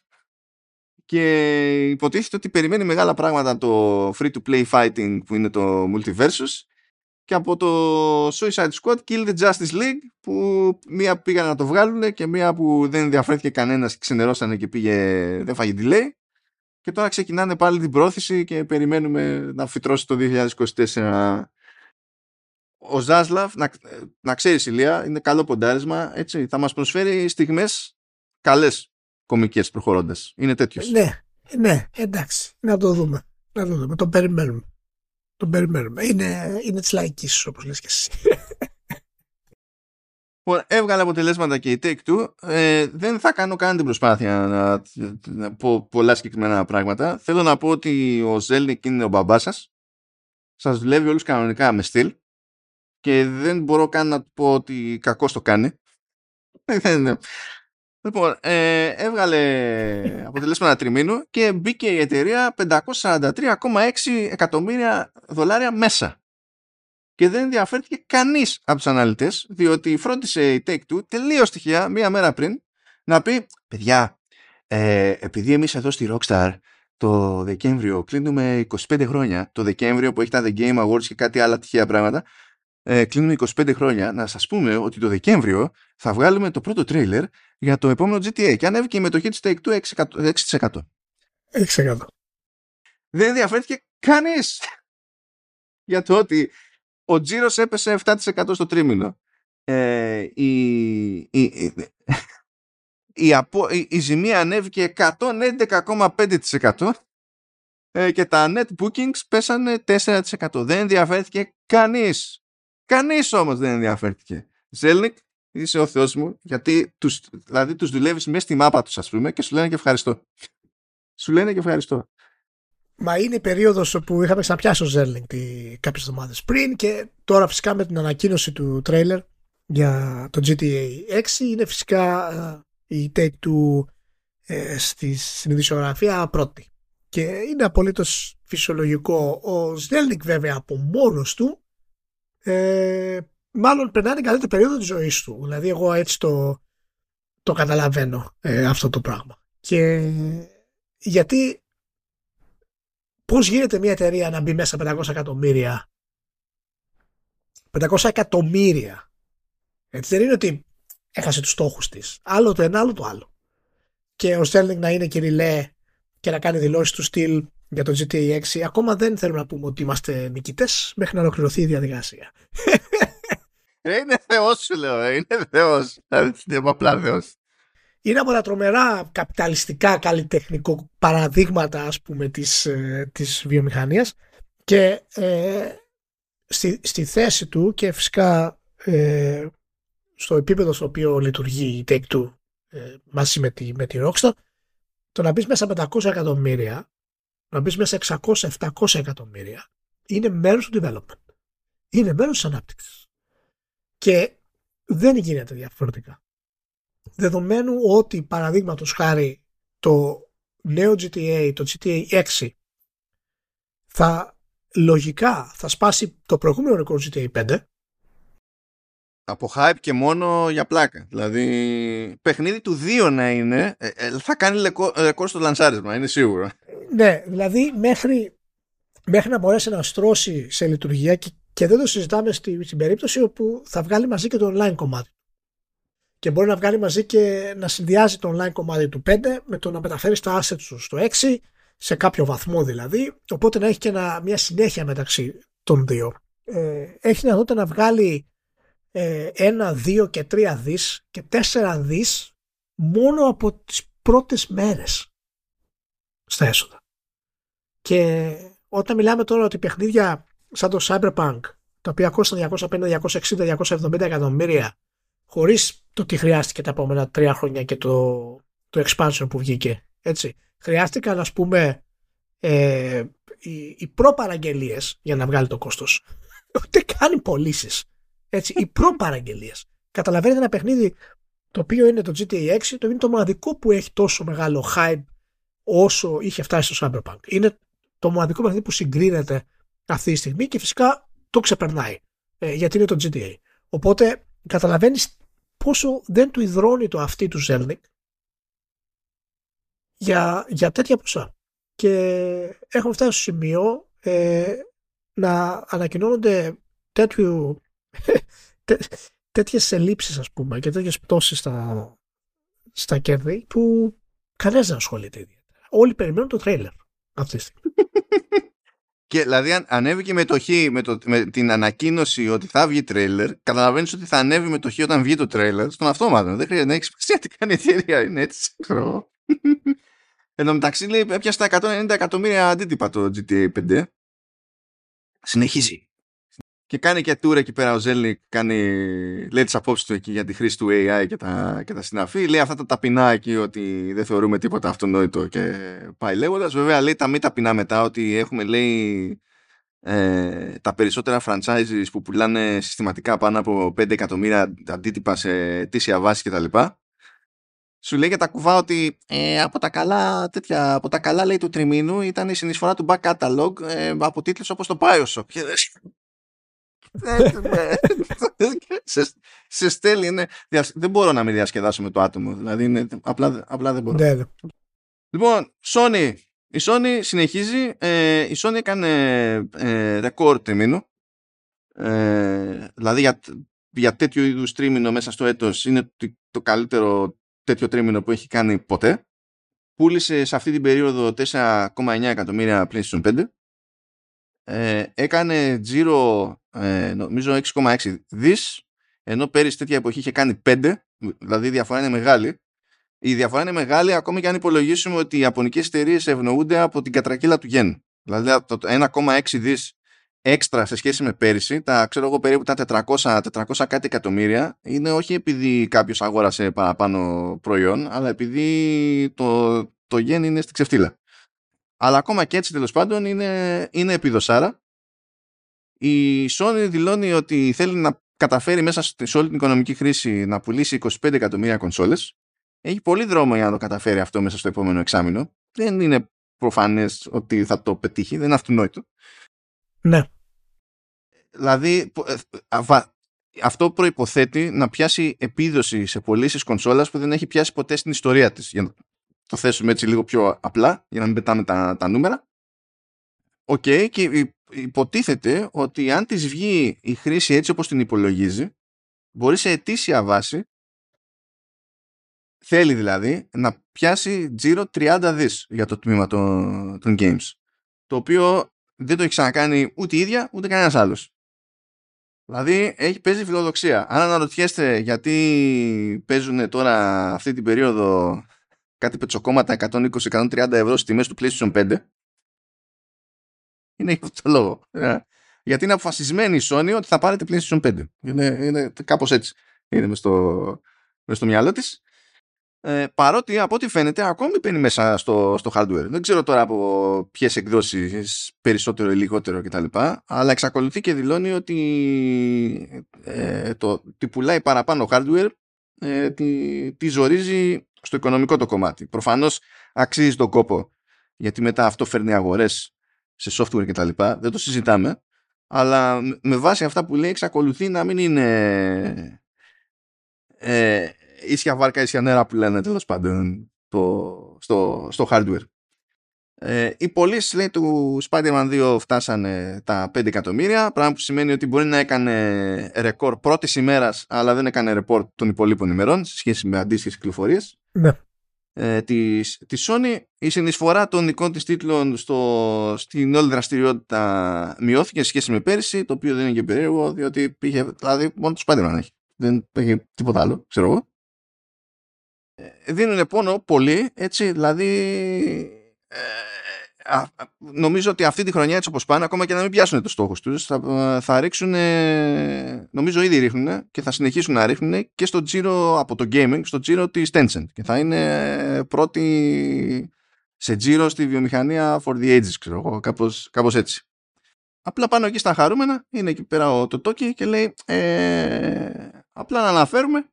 και υποτίθεται ότι περιμένει μεγάλα πράγματα το free to play fighting που είναι το multiversus και από το Suicide Squad Kill the Justice League που μία πήγαν να το βγάλουν και μία που δεν ενδιαφέρθηκε κανένας και ξενερώσανε και πήγε δεν φάγει delay. Και τώρα ξεκινάνε πάλι την πρόθεση και περιμένουμε να φυτρώσει το 2024 ο Ζάσλαβ, να, να ξέρεις Ηλία, είναι καλό ποντάρισμα, έτσι, θα μας προσφέρει στιγμές καλές κομικές προχωρώντας. Είναι τέτοιος. Ναι, ναι, εντάξει, να το δούμε. Να το δούμε, τον περιμένουμε. Τον περιμένουμε. Είναι, είναι της λαϊκής, όπως λες και εσύ. (laughs) Λοιπόν, έβγαλε αποτελέσματα και η Take-Two. Ε, δεν θα κάνω καν την προσπάθεια να, να πω πολλά συγκεκριμένα πράγματα. Θέλω να πω ότι ο Ζέλνικ είναι ο μπαμπάς σας. Σας δουλεύει όλους κανονικά με στυλ και δεν μπορώ καν να πω ότι κακός το κάνει. λοιπόν, ε, έβγαλε αποτελέσματα τριμήνου και μπήκε η εταιρεία 543,6 εκατομμύρια δολάρια μέσα. Και δεν ενδιαφέρθηκε κανείς από τους αναλυτές, διότι φρόντισε η Take-Two τελείως στοιχεία μία μέρα πριν να πει «Παιδιά, ε, επειδή εμείς εδώ στη Rockstar το Δεκέμβριο κλείνουμε 25 χρόνια, το Δεκέμβριο που έχει τα The Game Awards και κάτι άλλα τυχαία πράγματα, ε, κλείνουμε 25 χρόνια, να σας πούμε ότι το Δεκέμβριο θα βγάλουμε το πρώτο τρέιλερ για το επόμενο GTA και ανέβηκε η μετοχή της Take-Two 6%. 6%. Δεν ενδιαφέρθηκε κανείς (laughs) για το ότι ο τζίρος έπεσε 7% στο τρίμηνο. Ε, η, η, η, (laughs) η, η, η ζημία ανέβηκε 111,5% ε, και τα net bookings πέσανε 4%. Δεν ενδιαφέρθηκε κανείς. Κανείς όμως δεν ενδιαφέρθηκε. Ζέλνικ, είσαι ο Θεός μου, γιατί τους, δηλαδή τους δουλεύεις μέσα στη μάπα τους, ας πούμε, και σου λένε και ευχαριστώ. Σου λένε και ευχαριστώ. Μα είναι η περίοδος που είχαμε ξαναπιάσει ο Ζέλνικ κάποιες εβδομάδες πριν και τώρα φυσικά με την ανακοίνωση του τρέιλερ για το GTA 6 είναι φυσικά ε, η Take Two ε, στην ειδησεογραφία πρώτη. Και είναι απολύτως φυσιολογικό. Ο Ζέλνικ βέβαια από μόνος του ε, μάλλον περνάει την καλύτερη περίοδο της ζωής του. Δηλαδή εγώ έτσι το, το καταλαβαίνω ε, αυτό το πράγμα. Και γιατί πώς γίνεται μια εταιρεία να μπει μέσα 500 εκατομμύρια; 500 εκατομμύρια έτσι δεν είναι ότι έχασε τους στόχους της άλλο το ένα άλλο το άλλο και ο Στέρλινγκ να είναι κυριλέ και να κάνει δηλώσεις του στυλ για το GTA 6 ακόμα δεν θέλουμε να πούμε ότι είμαστε νικητές μέχρι να ολοκληρωθεί η διαδικασία. Ε, είναι θεός σου λέω, ε, είναι θεός. Είναι απλά θεός. Είναι από τα τρομερά καπιταλιστικά καλλιτεχνικό παραδείγματα ας πούμε της, ε, της βιομηχανίας και ε, στη, στη θέση του και φυσικά ε, στο επίπεδο στο οποίο λειτουργεί η Take-Two ε, μαζί με τη, με τη Rockstar το να μπεις μέσα 500 εκατομμύρια να μπεις μέσα 600-700 εκατομμύρια είναι μέρος του development. Είναι μέρος της ανάπτυξης. Και δεν γίνεται διαφορετικά. Δεδομένου ότι παραδείγματος χάρη το νέο GTA, το GTA 6 θα λογικά θα σπάσει το προηγούμενο ρεκόρ GTA 5 από hype και μόνο για πλάκα. Δηλαδή, παιχνίδι του 2 να είναι, ε, ε, θα κάνει ρεκόρ στο λανσάρισμα, είναι σίγουρο. Ναι, δηλαδή μέχρι, μέχρι να μπορέσει να στρώσει σε λειτουργία και, και δεν το συζητάμε στη, στην περίπτωση όπου θα βγάλει μαζί και το online κομμάτι. Και μπορεί να βγάλει μαζί και να συνδυάζει το online κομμάτι του 5 με το να μεταφέρει τα assets του στο 6, σε κάποιο βαθμό δηλαδή, οπότε να έχει και μια συνέχεια μεταξύ των δύο. Ε, έχει δυνατότητα να βγάλει ε, ένα, δύο και τρία δις και τέσσερα δις μόνο από τις πρώτες μέρες στα έσοδα. Και όταν μιλάμε τώρα ότι παιχνίδια σαν το Cyberpunk τα οποία κόστησαν 250, 260, 270 εκατομμύρια χωρίς το τι χρειάστηκε τα επόμενα τρία χρόνια και το, το expansion που βγήκε. Έτσι. Χρειάστηκαν ας πούμε ε, οι, οι προπαραγγελίες για να βγάλει το κόστος. (laughs) Ούτε κάνει πωλήσεις. Έτσι, οι προπαραγγελίες. Καταλαβαίνετε ένα παιχνίδι το οποίο είναι το GTA 6, το είναι το μοναδικό που έχει τόσο μεγάλο hype όσο είχε φτάσει στο Cyberpunk. Είναι το μοναδικό παιχνίδι που συγκρίνεται αυτή τη στιγμή και φυσικά το ξεπερνάει. Ε, γιατί είναι το GTA. Οπότε καταλαβαίνεις πόσο δεν του υδρώνει το αυτή του Zelnick για, για τέτοια ποσά. Και έχουμε φτάσει στο σημείο ε, να ανακοινώνονται τέτοιου (laughs) τέ, τέτοιες ελλείψεις ας πούμε και τέτοιες πτώσεις στα, στα κέρδη που κανένας δεν ασχολείται ιδιαίτερα. Όλοι περιμένουν το τρέιλερ αυτή τη στιγμή. Και δηλαδή ανέβηκε με το χ με, το, με την ανακοίνωση ότι θα βγει τρέιλερ, καταλαβαίνεις ότι θα ανέβει με το χ όταν βγει το τρέιλερ στον αυτόματο. Δεν χρειάζεται να έχεις (laughs) σημασία τι κάνει η εταιρεία. Είναι έτσι. Εν τω μεταξύ λέει έπιασε τα 190 εκατομμύρια αντίτυπα το GTA 5. Συνεχίζει. Και κάνει και tour εκεί πέρα ο Ζέλνικ, κάνει, λέει τις απόψεις του εκεί για τη χρήση του AI και τα, και τα συναφή. Λέει αυτά τα ταπεινά εκεί ότι δεν θεωρούμε τίποτα αυτονόητο και πάει λέγοντας. Βέβαια λέει τα μη ταπεινά μετά ότι έχουμε λέει ε, τα περισσότερα franchises που πουλάνε συστηματικά πάνω από 5 εκατομμύρια αντίτυπα σε αιτήσια βάση κτλ. Σου λέει για τα κουβά ότι ε, από, τα καλά, τέτοια, από τα καλά λέει του τριμήνου ήταν η συνεισφορά του back catalog ε, από τίτλους όπως το Bioshock σε, σε στέλνει, ναι. Δεν μπορώ να με διασκεδάσω με το άτομο. Δηλαδή, είναι, απλά, απλά δεν μπορώ. Ναι, ναι. Λοιπόν, Sony. Η Sony συνεχίζει. Ε, η Sony έκανε ε, ρεκόρ τριμήνου. Ε, δηλαδή για, για τέτοιο είδους τρίμηνο μέσα στο έτος είναι το, το καλύτερο τέτοιο τρίμηνο που έχει κάνει ποτέ. Πούλησε σε αυτή την περίοδο 4,9 εκατομμύρια PlayStation 5 ε, έκανε τζίρο ε, νομίζω 6,6 δις ενώ πέρυσι τέτοια εποχή είχε κάνει 5 δηλαδή η διαφορά είναι μεγάλη η διαφορά είναι μεγάλη ακόμη και αν υπολογίσουμε ότι οι ιαπωνικές εταιρείες ευνοούνται από την κατρακύλα του γεν δηλαδή το 1,6 δις έξτρα σε σχέση με πέρυσι, τα ξέρω εγώ περίπου τα 400, 400 κάτι εκατομμύρια, είναι όχι επειδή κάποιος αγόρασε παραπάνω προϊόν, αλλά επειδή το, το γεν είναι στη ξεφτύλα. Αλλά ακόμα και έτσι τέλος πάντων είναι, είναι επιδοσάρα. Η Sony δηλώνει ότι θέλει να καταφέρει μέσα σε όλη την οικονομική χρήση να πουλήσει 25 εκατομμύρια κονσόλες. Έχει πολύ δρόμο για να το καταφέρει αυτό μέσα στο επόμενο εξάμεινο. Δεν είναι προφανές ότι θα το πετύχει, δεν είναι αυτονόητο. Ναι. Δηλαδή, ε, αυτό προϋποθέτει να πιάσει επίδοση σε πωλήσεις κονσόλας που δεν έχει πιάσει ποτέ στην ιστορία της. Για το θέσουμε έτσι λίγο πιο απλά για να μην πετάμε τα, τα νούμερα. OK okay, και υποτίθεται ότι αν της βγει η χρήση έτσι όπως την υπολογίζει μπορεί σε ετήσια βάση θέλει δηλαδή να πιάσει τζίρο 30 δις για το τμήμα των, των games το οποίο δεν το έχει ξανακάνει ούτε η ίδια ούτε κανένας άλλος. Δηλαδή έχει, παίζει φιλοδοξία. Αν αναρωτιέστε γιατί παίζουν τώρα αυτή την περίοδο κάτι πετσοκόμματα 120-130 ευρώ στις τιμές του PlayStation 5 είναι για αυτό το λόγο. Ε, γιατί είναι αποφασισμένη η Sony ότι θα πάρετε PlayStation 5. Είναι, είναι κάπως έτσι. Είναι μες στο, μες στο μυαλό της. Ε, παρότι από ό,τι φαίνεται ακόμη παίρνει μέσα στο, στο hardware. Δεν ξέρω τώρα από ποιες εκδόσεις περισσότερο ή λιγότερο κτλ. Αλλά εξακολουθεί και δηλώνει ότι ε, το τι πουλάει παραπάνω hardware ε, τη, τη ζορίζει στο οικονομικό το κομμάτι. Προφανώς αξίζει τον κόπο γιατί μετά αυτό φέρνει αγορές σε software και τα λοιπά. Δεν το συζητάμε. αλλά με βάση αυτά που λέει εξακολουθεί να μην είναι ε, ίσια βάρκα, ίσια νερά που λένε τέλος πάντων στο, στο hardware. Ε, οι πωλήσεις λέει του Spider-Man 2 φτάσανε τα 5 εκατομμύρια, πράγμα που σημαίνει ότι μπορεί να έκανε ρεκόρ πρώτης ημέρας, αλλά δεν έκανε ρεπόρτ των υπολείπων ημερών σε σχέση με αντίστοιχες κυκλοφορίες. Ναι. Ε, της, της Sony η συνεισφορά των δικών της τίτλων στο, στην όλη δραστηριότητα μειώθηκε σε σχέση με πέρυσι το οποίο δεν είναι και περίεργο διότι πήγε, δηλαδή μόνο το Spider-Man έχει δεν έχει τίποτα άλλο ξέρω εγώ ε, δίνουν πόνο πολύ έτσι δηλαδή ε, νομίζω ότι αυτή τη χρονιά έτσι όπως πάνε ακόμα και να μην πιάσουν το στόχο τους θα, θα ρίξουν νομίζω ήδη ρίχνουν και θα συνεχίσουν να ρίχνουν και στο τζίρο από το gaming στο τζίρο της Tencent. Και θα είναι πρώτη σε τζίρο στη βιομηχανία for the ages ξέρω εγώ κάπως, κάπως έτσι. Απλά πάνω εκεί στα χαρούμενα είναι εκεί πέρα ο Τοτόκι και λέει ε, απλά να αναφέρουμε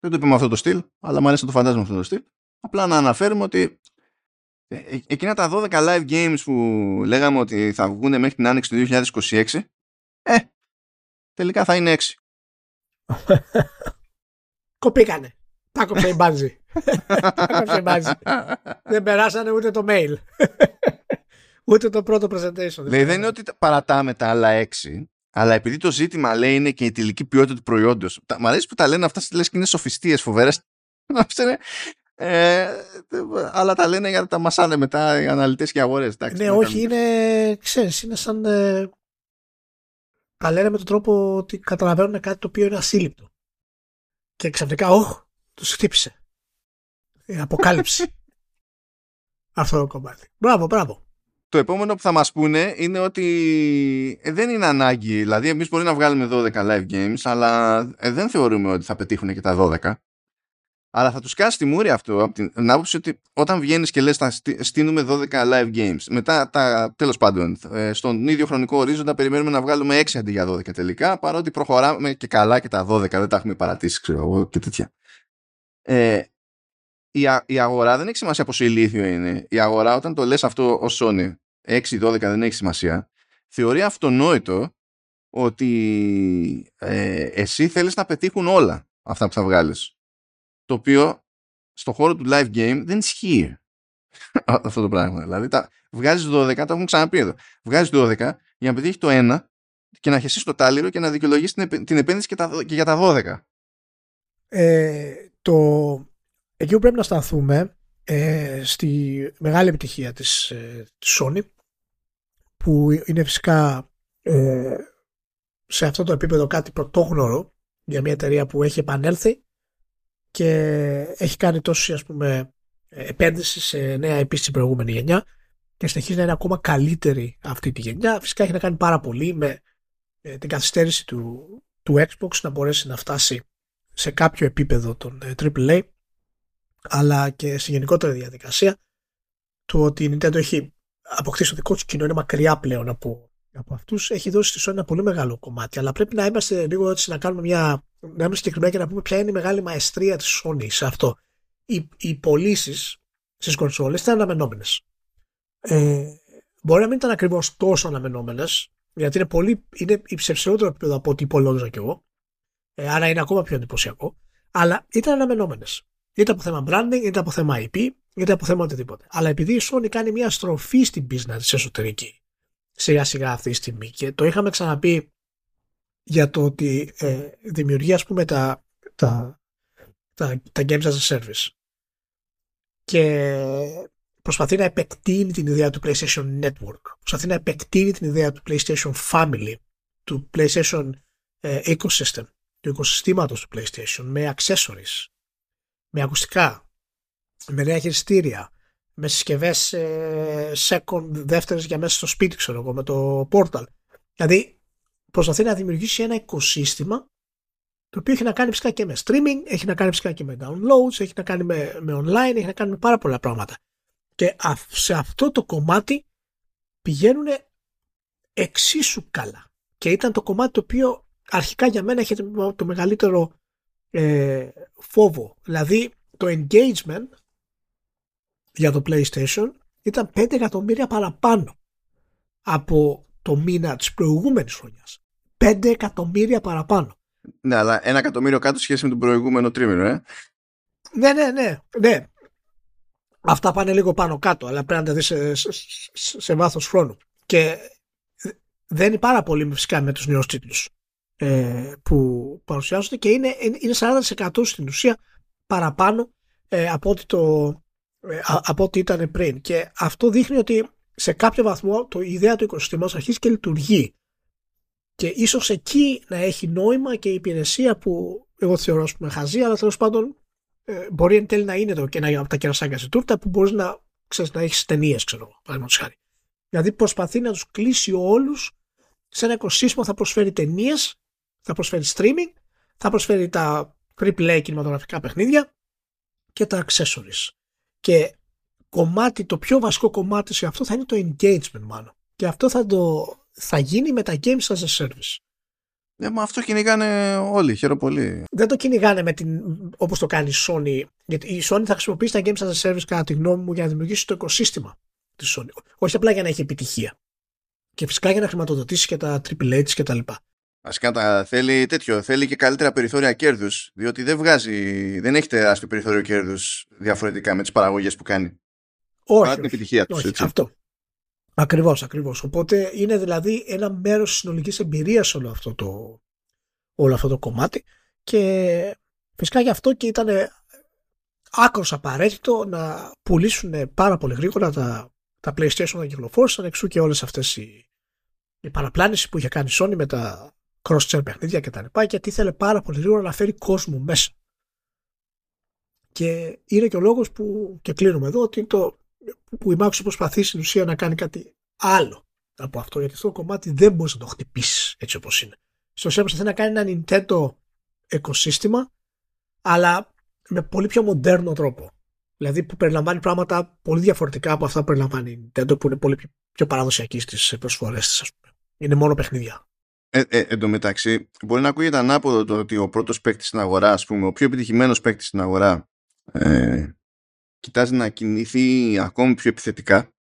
δεν το είπε με αυτό το στυλ αλλά μου αρέσει να το φαντάζομαι αυτό το στυλ απλά να αναφέρουμε ότι ε, ε, εκείνα τα 12 live games που λέγαμε ότι θα βγουν μέχρι την άνοιξη του 2026 ε, τελικά θα είναι 6. (laughs) Κοπήκανε. Τα κόψε η μπάζι. (laughs) Δεν περάσανε ούτε το mail. (laughs) ούτε το πρώτο presentation. Λέει, δεν είναι ότι παρατάμε τα άλλα 6, αλλά επειδή το ζήτημα λέει είναι και η τελική ποιότητα του προϊόντος. Μ' αρέσει που τα λένε αυτά λες και είναι σοφιστίες φοβέρες. Ε, αλλά τα λένε για να τα μασάνε μετά οι αναλυτές και οι αγορές. ναι, όχι, είναι, ξέρεις, είναι σαν... Ε, τα λένε με τον τρόπο ότι καταλαβαίνουν κάτι το οποίο είναι ασύλληπτο. Και ξαφνικά, όχ, τους χτύπησε. Η αποκάλυψη. (laughs) Αυτό το κομμάτι. Μπράβο, μπράβο. Το επόμενο που θα μας πούνε είναι ότι ε, δεν είναι ανάγκη. Δηλαδή, εμείς μπορεί να βγάλουμε 12 live games, αλλά ε, δεν θεωρούμε ότι θα πετύχουν και τα 12. Αλλά θα τους κάσει τη μούρη αυτό από την άποψη ότι όταν βγαίνεις και λες, θα στείλουμε 12 live games. Μετά, τα, τέλος πάντων, ε, στον ίδιο χρονικό ορίζοντα περιμένουμε να βγάλουμε 6 αντί για 12 τελικά. Παρότι προχωράμε και καλά και τα 12, δεν τα έχουμε παρατήσει, ξέρω εγώ και τέτοια. Ε, η, η αγορά δεν έχει σημασία πόσο ηλίθιο είναι. Η αγορά, όταν το λες αυτό ως Sony, 6-12 δεν έχει σημασία, θεωρεί αυτονόητο ότι ε, εσύ θέλεις να πετύχουν όλα αυτά που θα βγάλεις το οποίο στο χώρο του live game δεν ισχύει αυτό το πράγμα. Δηλαδή τα, βγάζεις 12, το έχουμε ξαναπεί εδώ. Βγάζεις 12 για να πετύχεις το 1 και να χεσείς το τάλιρο και να δικαιολογήσει την, την επένδυση και, τα, και για τα 12. Ε, το, εκεί που πρέπει να σταθούμε ε, στη μεγάλη επιτυχία της, ε, της Sony που είναι φυσικά ε, σε αυτό το επίπεδο κάτι πρωτόγνωρο για μια εταιρεία που έχει επανέλθει και έχει κάνει τόση ας πούμε επένδυση σε νέα IP στην προηγούμενη γενιά και συνεχίζει να είναι ακόμα καλύτερη αυτή τη γενιά. Φυσικά έχει να κάνει πάρα πολύ με ε, την καθυστέρηση του, του Xbox να μπορέσει να φτάσει σε κάποιο επίπεδο των AAA ε, αλλά και σε γενικότερη διαδικασία το ότι η Nintendo έχει αποκτήσει το δικό του κοινό είναι μακριά πλέον από, από αυτούς έχει δώσει στη Sony ένα πολύ μεγάλο κομμάτι αλλά πρέπει να είμαστε λίγο έτσι να κάνουμε μια να είμαστε συγκεκριμένα και να πούμε ποια είναι η μεγάλη μαεστρία της Sony σε αυτό. Οι, οι πωλήσεις στις κονσόλες ήταν αναμενόμενες. Ε, μπορεί να μην ήταν ακριβώς τόσο αναμενόμενες, γιατί είναι, πολύ, είναι υψηλότερο επίπεδο από ό,τι υπολόγιζα κι εγώ, ε, άρα είναι ακόμα πιο εντυπωσιακό, αλλά ήταν αναμενόμενες. Είτε από θέμα branding, είτε από θέμα IP, είτε από θέμα οτιδήποτε. Αλλά επειδή η Sony κάνει μια στροφή στην business εσωτερική, σιγά σιγά αυτή τη στιγμή. Και το είχαμε ξαναπεί για το ότι ε, δημιουργεί ας πούμε τα, τα, τα, τα games as a service. Και προσπαθεί να επεκτείνει την ιδέα του PlayStation Network. Προσπαθεί να επεκτείνει την ιδέα του PlayStation Family του PlayStation ε, Ecosystem του οικοσυστήματος του PlayStation με accessories με ακουστικά με νέα χειριστήρια με συσκευές ε, second, δεύτερες για μέσα στο σπίτι ξέρω εγώ με το Portal δηλαδή προσπαθεί να δημιουργήσει ένα οικοσύστημα το οποίο έχει να κάνει φυσικά και με streaming, έχει να κάνει φυσικά και με downloads, έχει να κάνει με, με online, έχει να κάνει με πάρα πολλά πράγματα. Και σε αυτό το κομμάτι πηγαίνουν εξίσου καλά. Και ήταν το κομμάτι το οποίο αρχικά για μένα είχε το μεγαλύτερο ε, φόβο. Δηλαδή το engagement για το PlayStation ήταν 5 εκατομμύρια παραπάνω από το μήνα της προηγούμενης χρονιάς. 5 εκατομμύρια παραπάνω. Ναι, αλλά ένα εκατομμύριο κάτω σχέση με τον προηγούμενο τρίμηνο, ε. Ναι, ναι, ναι. ναι. Αυτά πάνε λίγο πάνω κάτω, αλλά πρέπει να τα δεις σε, σε, σε, σε βάθος χρόνου. Και δεν είναι πάρα πολύ φυσικά με τους νέους τίτλους ε, που παρουσιάζονται και είναι, είναι 40% στην ουσία παραπάνω ε, από, ό,τι το, ε, από ό,τι ήταν πριν. Και αυτό δείχνει ότι σε κάποιο βαθμό το η ιδέα του οικοσυστήματος αρχίζει και λειτουργεί. Και ίσως εκεί να έχει νόημα και η υπηρεσία που εγώ θεωρώ ας πούμε χαζή, αλλά τέλος πάντων ε, μπορεί εν τέλει να είναι το και ένα από τα κερασάκια σε τούρτα που μπορείς να, ξέρεις, να έχεις ταινίες, ξέρω παραδείγματος χάρη. Δηλαδή προσπαθεί να τους κλείσει όλους σε ένα οικοσύστημα θα προσφέρει ταινίες, θα προσφέρει streaming, θα προσφέρει τα AAA κινηματογραφικά παιχνίδια και τα accessories. Και κομμάτι, το πιο βασικό κομμάτι σε αυτό θα είναι το engagement μάλλον. Και αυτό θα, το, θα γίνει με τα games as a service. Ναι, μα αυτό κυνηγάνε όλοι, χαίρομαι πολύ. Δεν το κυνηγάνε με την, όπως το κάνει η Sony. Γιατί η Sony θα χρησιμοποιήσει τα games as a service κατά τη γνώμη μου για να δημιουργήσει το οικοσύστημα της Sony. Όχι απλά για να έχει επιτυχία. Και φυσικά για να χρηματοδοτήσει και τα AAA της και τα λοιπά. Βασικά θέλει τέτοιο, θέλει και καλύτερα περιθώρια κέρδους. Διότι δεν βγάζει, δεν έχει τεράστιο περιθώριο κέρδους διαφορετικά με τις παραγωγές που κάνει. Όχι. Παρά την επιτυχία τους. Αυτό. Ακριβώς, ακριβώς. Οπότε είναι δηλαδή ένα μέρος τη συνολικής εμπειρίας όλο αυτό το, όλο αυτό το κομμάτι. Και φυσικά γι' αυτό και ήταν άκρος απαραίτητο να πουλήσουν πάρα πολύ γρήγορα τα, τα PlayStation να κυκλοφόρησαν εξού και όλες αυτές οι, οι παραπλάνηση που είχε κάνει η Sony με τα cross-chain παιχνίδια κτλ. Γιατί ήθελε πάρα πολύ γρήγορα να φέρει κόσμο μέσα. Και είναι και ο λόγος που, και κλείνουμε εδώ, ότι το, που η Microsoft προσπαθεί στην ουσία να κάνει κάτι άλλο από αυτό. Γιατί αυτό το κομμάτι δεν μπορείς να το χτυπήσεις έτσι όπως είναι. Στο ουσία προσπαθεί να κάνει ένα Nintendo οικοσύστημα, αλλά με πολύ πιο μοντέρνο τρόπο. Δηλαδή που περιλαμβάνει πράγματα πολύ διαφορετικά από αυτά που περιλαμβάνει η Nintendo, που είναι πολύ πιο παραδοσιακή στις προσφορές της, ας πούμε. Είναι μόνο παιχνίδια. Ε, ε, εν τω μεταξύ, μπορεί να ακούγεται ανάποδο το ότι ο πρώτος παίκτης στην αγορά, ας πούμε, ο πιο επιτυχημένος παίκτης στην αγορά, ε, κοιτάζει να κινηθεί ακόμη πιο επιθετικά,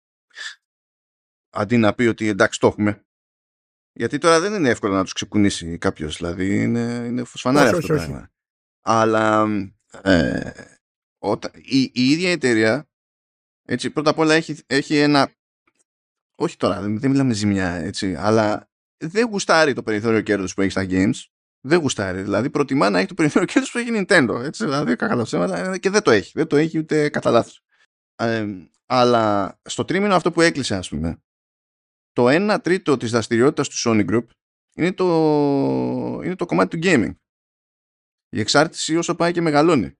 αντί να πει ότι εντάξει, το έχουμε. Γιατί τώρα δεν είναι εύκολο να τους ξεκουνήσει κάποιος, δηλαδή είναι, είναι φωσφανάρι αυτό το πράγμα. Αλλά ε, όταν, η, η ίδια εταιρεία, έτσι, πρώτα απ' όλα έχει, έχει ένα. Όχι τώρα, δεν, δεν μιλάμε ζημιά, έτσι, αλλά δεν γουστάρει το περιθώριο κέρδους που έχει στα games. Δεν γουστάρει. Δηλαδή προτιμά να έχει το περιθώριο κέρδους που έχει Nintendo. Έτσι, δηλαδή κακά ψέματα και δεν το έχει. Δεν το έχει ούτε κατά λάθος. Ε, αλλά στο τρίμηνο αυτό που έκλεισε, ας πούμε, το 1 τρίτο της δραστηριότητας του Sony Group είναι το, είναι το κομμάτι του gaming. Η εξάρτηση όσο πάει και μεγαλώνει.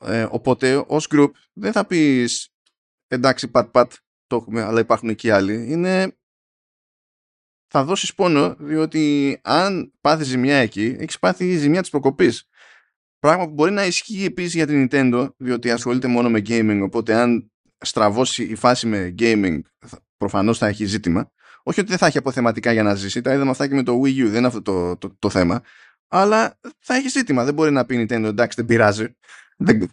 Ε, οπότε ως group δεν θα πεις εντάξει πατ πατ το έχουμε αλλά υπάρχουν και άλλοι. Είναι θα δώσει πόνο, διότι αν πάθεις ζημιά εκεί, έχεις πάθει ζημιά της προκοπής. Πράγμα που μπορεί να ισχύει επίσης για την Nintendo, διότι ασχολείται μόνο με gaming. Οπότε, αν στραβώσει η φάση με gaming, προφανώς θα έχει ζήτημα. Όχι ότι δεν θα έχει αποθεματικά για να ζήσει, τα είδαμε αυτά και με το Wii U, δεν είναι αυτό το, το, το, θέμα. Αλλά θα έχει ζήτημα. Δεν μπορεί να πει η Nintendo, εντάξει, δεν πειράζει. Δεν...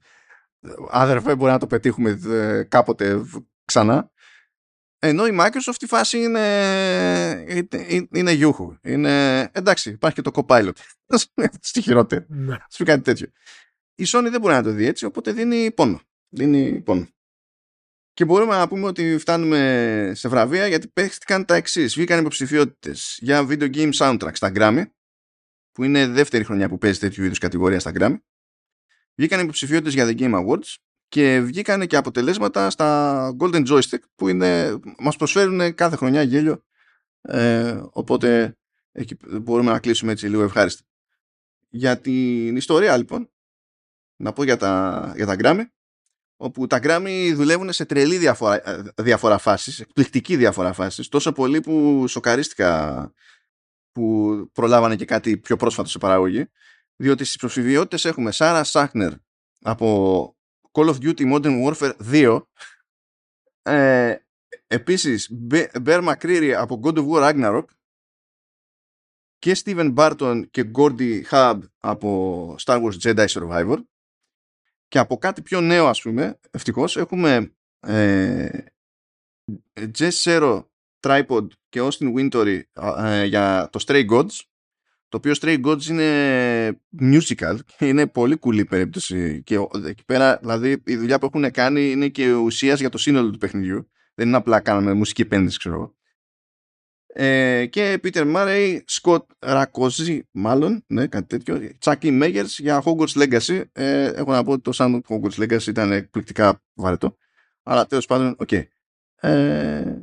Άδερφε, μπορεί να το πετύχουμε ε, κάποτε ξανά. Ενώ η Microsoft η φάση είναι, είναι γιούχου. Είναι, εντάξει, υπάρχει και το Copilot. (laughs) Στη χειρότερη. Ναι. Σου κάτι τέτοιο. Η Sony δεν μπορεί να το δει έτσι, οπότε δίνει πόνο. Δίνει πόνο. Και μπορούμε να πούμε ότι φτάνουμε σε βραβεία γιατί παίχτηκαν τα εξής. Βγήκαν υποψηφιότητες για video game soundtrack στα Grammy, που είναι δεύτερη χρονιά που παίζει τέτοιου είδους κατηγορία στα Grammy. Βγήκαν υποψηφιότητες για The Game Awards και βγήκαν και αποτελέσματα στα Golden Joystick που είναι, μας προσφέρουν κάθε χρονιά γέλιο ε, οπότε εκεί μπορούμε να κλείσουμε έτσι λίγο ευχάριστα. Για την ιστορία λοιπόν να πω για τα, για τα Grammy όπου τα Grammy δουλεύουν σε τρελή διαφορά, ε, διαφορά φάσης, εκπληκτική διαφορά φάσης, τόσο πολύ που σοκαρίστηκα που προλάβανε και κάτι πιο πρόσφατο σε παραγωγή, διότι στις προσφυγιότητες έχουμε Σάρα Σάχνερ από Call of Duty Modern Warfare 2 ε, επίσης Bear McCreary από God of War Ragnarok και Steven Barton και Gordy Hub από Star Wars Jedi Survivor και από κάτι πιο νέο ας πούμε ευτυχώς έχουμε ε, Jess Zero Tripod και Austin Wintory ε, για το Stray Gods το οποίο Stray Gods είναι musical και είναι πολύ cool η περίπτωση και εκεί πέρα δηλαδή η δουλειά που έχουν κάνει είναι και ουσίας για το σύνολο του παιχνιδιού δεν είναι απλά κάναμε μουσική επένδυση ξέρω εγώ ε, και Peter Murray, Scott Rakozy μάλλον, ναι, κάτι τέτοιο, Chuck E. Myers για Hogwarts Legacy. Ε, έχω να πω ότι το Sound Hogwarts Legacy ήταν εκπληκτικά βαρετό. Αλλά τέλος πάντων, OK. Okay. Ε,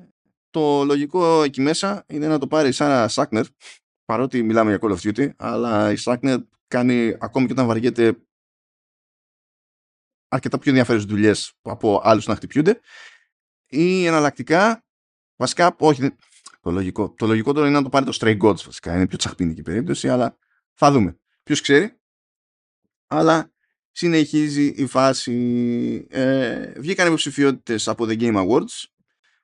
το λογικό εκεί μέσα είναι να το πάρει η Σάρα Σάκνερ, παρότι μιλάμε για Call of Duty, αλλά η Σάκνερ κάνει ακόμη και όταν βαριέται αρκετά πιο ενδιαφέρουσες δουλειές από άλλους να χτυπιούνται. Ή εναλλακτικά βασικά όχι το λογικό, το λογικό τώρα είναι να το πάρει το Stray Gods βασικά. Είναι πιο τσαχπίνικη περίπτωση αλλά θα δούμε. Ποιος ξέρει αλλά συνεχίζει η φάση. Ε, βγήκαν υποψηφιότητες από The Game Awards.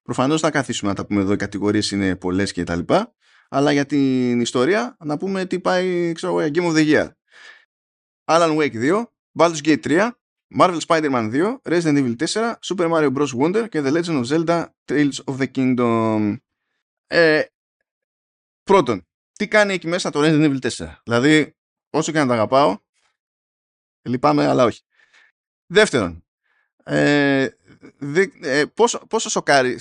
Προφανώς θα καθίσουμε να τα πούμε εδώ, οι κατηγορίες είναι πολλές και τα λοιπά. Αλλά για την ιστορία, να πούμε τι πάει, ξέρω εγώ, Game of the Year. Alan Wake 2, Baldur's Gate 3, Marvel Spider-Man 2, Resident Evil 4, Super Mario Bros. Wonder και The Legend of Zelda Tales of the Kingdom. Ε, πρώτον, τι κάνει εκεί μέσα το Resident Evil 4. Δηλαδή, όσο και να τα αγαπάω, λυπάμαι, αλλά όχι. Δεύτερον, ε, ε, πόσο, πόσο, σοκάρει,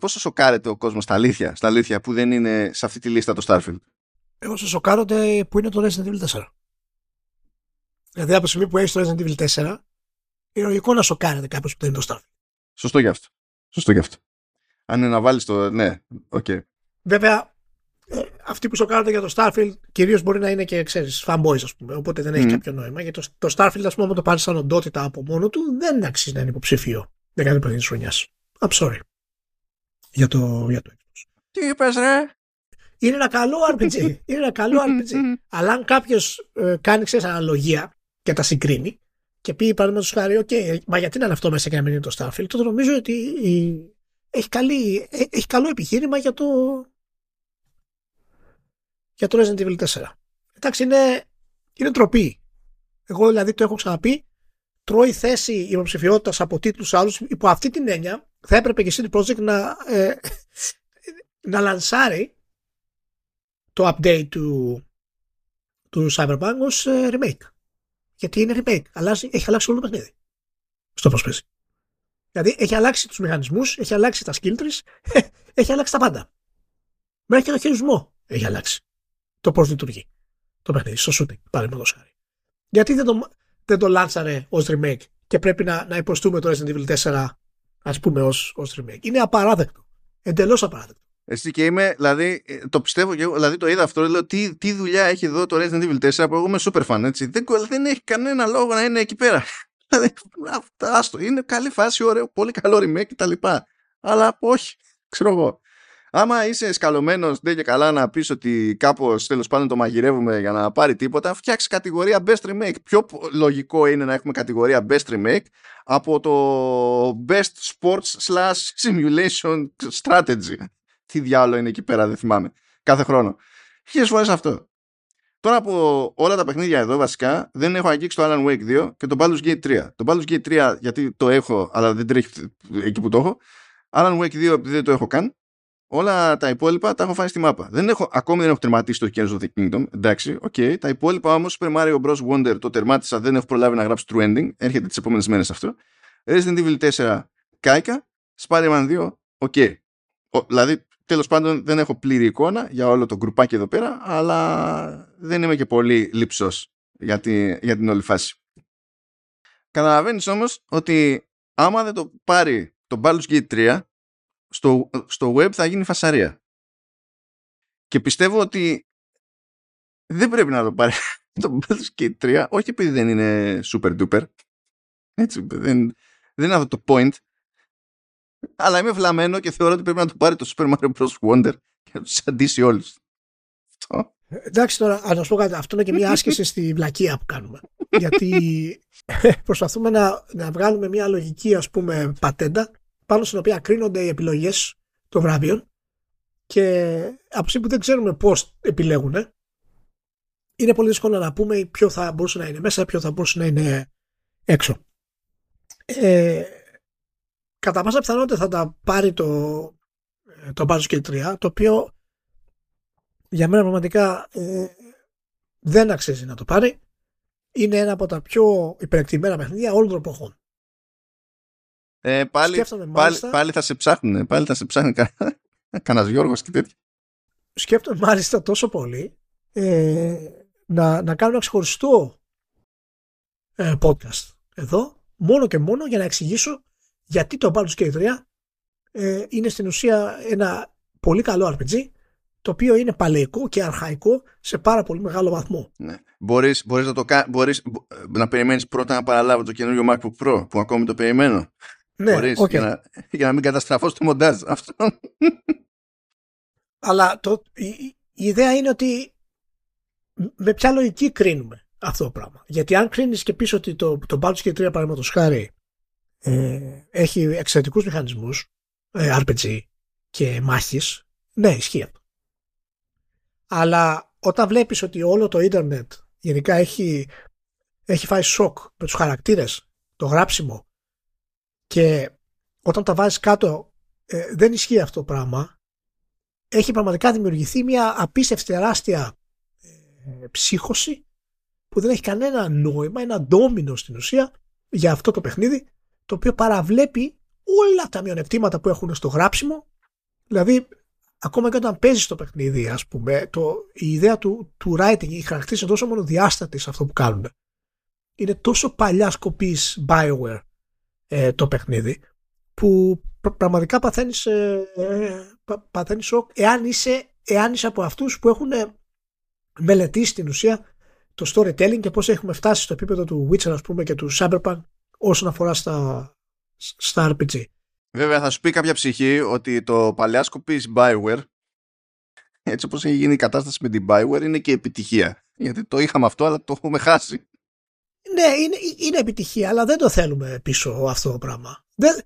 πόσο σοκάρεται ο κόσμος στα αλήθεια, στα αλήθεια που δεν είναι σε αυτή τη λίστα το Starfield; Εγώ σε σοκάρονται που είναι το Resident Evil 4. Δηλαδή από τη στιγμή που έχεις το Resident Evil 4 είναι λογικό να σοκάρεται κάποιος που δεν είναι το Starfield. Σωστό γι' αυτό. Σωστό γι' αυτό. Αν είναι να βάλεις το. Ναι, OK. Okay. Βέβαια, ε, αυτοί που σοκάρονται για το Starfield κυρίως μπορεί να είναι και ξέρεις, fanboys, ας πούμε. Οπότε δεν έχει mm. κάποιο νόημα. Γιατί το, το Starfield, ας πούμε, όταν το πάρεις σαν οντότητα από μόνο του, δεν αξίζει να είναι υποψήφιο δεν κάνει παιχνίδι χρονιάς. I'm sorry. Για το, για το Xbox. Τι είπες, ρε; Είναι ένα καλό RPG. (laughs) είναι ένα καλό RPG. Αλλά αν κάποιος ε, κάνει ξέρεις, αναλογία και τα συγκρίνει και πει παραδείγματος χάρη, OK, μα γιατί να είναι αυτό μέσα και να μην είναι το Starfield, τότε νομίζω ότι η... έχει, καλή, ε, έχει καλό επιχείρημα για το, για το Resident Evil 4. Εντάξει, είναι, είναι τροπή. Εγώ δηλαδή το έχω ξαναπεί τρώει θέση υποψηφιότητας από τίτλους άλλους, υπό αυτή την έννοια θα έπρεπε και CD Projekt να, ε, να λανσάρει το update του, του Cyberpunk ως ε, remake. Γιατί είναι remake. Αλλάζει, έχει αλλάξει όλο το παιχνίδι. Στο πώ παίζει. Δηλαδή έχει αλλάξει τους μηχανισμούς, έχει αλλάξει τα skill trees, (laughs) έχει αλλάξει τα πάντα. Μέχρι και το χειρισμό έχει αλλάξει. Το πώς λειτουργεί το παιχνίδι, στο shooting, παραδείγματος χάρη. Γιατί δεν το, δεν το λάνσαρε ως remake και πρέπει να, να υποστούμε το Resident Evil 4 ας πούμε ως, ως remake. Είναι απαράδεκτο. Εντελώς απαράδεκτο. Εσύ και είμαι, δηλαδή, ε, το πιστεύω και εγώ, δηλαδή το είδα αυτό, λέω τι, τι δουλειά έχει εδώ το Resident Evil 4 που εγώ είμαι super fan, έτσι. Δεν, δεν έχει κανένα λόγο να είναι εκεί πέρα. (laughs) Δηλαδή, άστο, είναι καλή φάση, ωραίο, πολύ καλό remake κτλ. Αλλά όχι, ξέρω εγώ άμα είσαι σκαλωμένος, δεν και καλά να πεις ότι κάπως τέλος πάντων το μαγειρεύουμε για να πάρει τίποτα, φτιάξει κατηγορία Best Remake. Πιο λογικό είναι να έχουμε κατηγορία Best Remake από το Best Sports slash Simulation Strategy. Τι διάλογο είναι εκεί πέρα, δεν θυμάμαι. Κάθε χρόνο. Χίλιες φορές αυτό. Τώρα από όλα τα παιχνίδια εδώ βασικά δεν έχω αγγίξει το Alan Wake 2 και το Baldur's Gate 3. Το Baldur's Gate 3 γιατί το έχω αλλά δεν τρέχει εκεί που το έχω. Alan Wake 2 επειδή δεν το έχω καν Όλα τα υπόλοιπα τα έχω φάει στη μάπα. Δεν έχω, ακόμη δεν έχω τερματίσει το Tears of the Kingdom. Εντάξει, OK. Okay. Τα υπόλοιπα όμως, Super Mario Bros. Wonder το τερμάτισα, δεν έχω προλάβει να γράψω true ending. Έρχεται τις επόμενες μέρες αυτό. Resident Evil 4, κάηκα. Spider-Man 2, OK. Okay. Δηλαδή, τέλος πάντων, δεν έχω πλήρη εικόνα για όλο το γκρουπάκι εδώ πέρα, αλλά δεν είμαι και πολύ λήψο για, τη, για την όλη φάση. Καταλαβαίνεις όμως ότι άμα δεν το πάρει το Baldur's Gate 3, στο, στο web θα γίνει φασαρία. Και πιστεύω ότι δεν πρέπει να το πάρει (laughs) το Baldur's Gate 3, όχι επειδή δεν είναι super duper. Έτσι, δεν, δεν είναι αυτό το point. Αλλά είμαι βλαμμένο και θεωρώ ότι πρέπει να το πάρει το Super Mario Bros. Wonder και να τους αντίσει όλους. Αυτό. Εντάξει τώρα, να σου πω κάτι, αυτό είναι και μια άσκηση στη βλακεία που κάνουμε. (laughs) Γιατί προσπαθούμε να, να βγάλουμε μια λογική ας πούμε πατέντα πάνω στην οποία κρίνονται οι επιλογές των βραβείων και από που δεν ξέρουμε πώς επιλέγουν είναι πολύ δύσκολο να πούμε ποιο θα μπορούσε να είναι μέσα, ποιο θα μπορούσε να είναι έξω. Ε, κατά πάσα πιθανότητα θα τα πάρει το το Baldur's Gate 3 το οποίο για μένα πραγματικά ε, δεν αξίζει να το πάρει είναι ένα από τα πιο υπερεκτημένα παιχνίδια όλων των εποχών ε, πάλι, πάλι, πάλι, θα σε ψάχνουν πάλι θα σε ψάχνει κα, (laughs) κανένας Γιώργος και τέτοια σκέφτομαι μάλιστα τόσο πολύ ε, να, να κάνω ένα ξεχωριστό ε, podcast εδώ μόνο και μόνο για να εξηγήσω γιατί το Baldur's Gate 3 ε, είναι στην ουσία ένα πολύ καλό RPG το οποίο είναι παλαιικό και αρχαϊκό σε πάρα πολύ μεγάλο βαθμό. Ναι. Μπορείς, μπορείς, να, το, μπορείς να περιμένεις πρώτα να παραλάβω το καινούριο MacBook Pro που ακόμη το περιμένω. Ναι, μπορείς, okay. για, να, για να μην καταστραφώ στο μοντάζ αυτό. Αλλά το, η, η, ιδέα είναι ότι με ποια λογική κρίνουμε αυτό το πράγμα. Γιατί αν κρίνεις και πεις ότι το, το Baldur's Gate 3 παραδείγματος χάρη ε, έχει εξαιρετικούς μηχανισμούς ε, RPG και μάχης, ναι ισχύει αυτό. Αλλά όταν βλέπεις ότι όλο το ίντερνετ γενικά έχει, έχει φάει σοκ με τους χαρακτήρες, το γράψιμο και όταν τα βάζεις κάτω ε, δεν ισχύει αυτό το πράγμα. Έχει πραγματικά δημιουργηθεί μια απίστευτη τεράστια ε, ψύχωση που δεν έχει κανένα νόημα, ένα ντόμινο στην ουσία για αυτό το παιχνίδι το οποίο παραβλέπει όλα τα μειονεκτήματα που έχουν στο γράψιμο. Δηλαδή ακόμα και όταν παίζεις το παιχνίδι ας πούμε το, η ιδέα του, του writing, οι χαρακτήρες είναι τόσο μονοδιάστατοι σε αυτό που κάνουν είναι τόσο παλιά σκοπής Bioware ε, το παιχνίδι που πραγματικά παθαίνεις, ε, ε, παθαίνεις σοκ εάν είσαι, εάν είσαι από αυτούς που έχουν μελετήσει την ουσία το storytelling και πώς έχουμε φτάσει στο επίπεδο του Witcher ας πούμε και του Cyberpunk όσον αφορά στα, στα RPG. Βέβαια θα σου πει κάποια ψυχή ότι το παλιά σκοπής Bioware έτσι όπως έχει γίνει η κατάσταση με την Bioware είναι και επιτυχία. Γιατί το είχαμε αυτό αλλά το έχουμε χάσει. Ναι, είναι, είναι επιτυχία, αλλά δεν το θέλουμε πίσω αυτό το πράγμα. Δεν,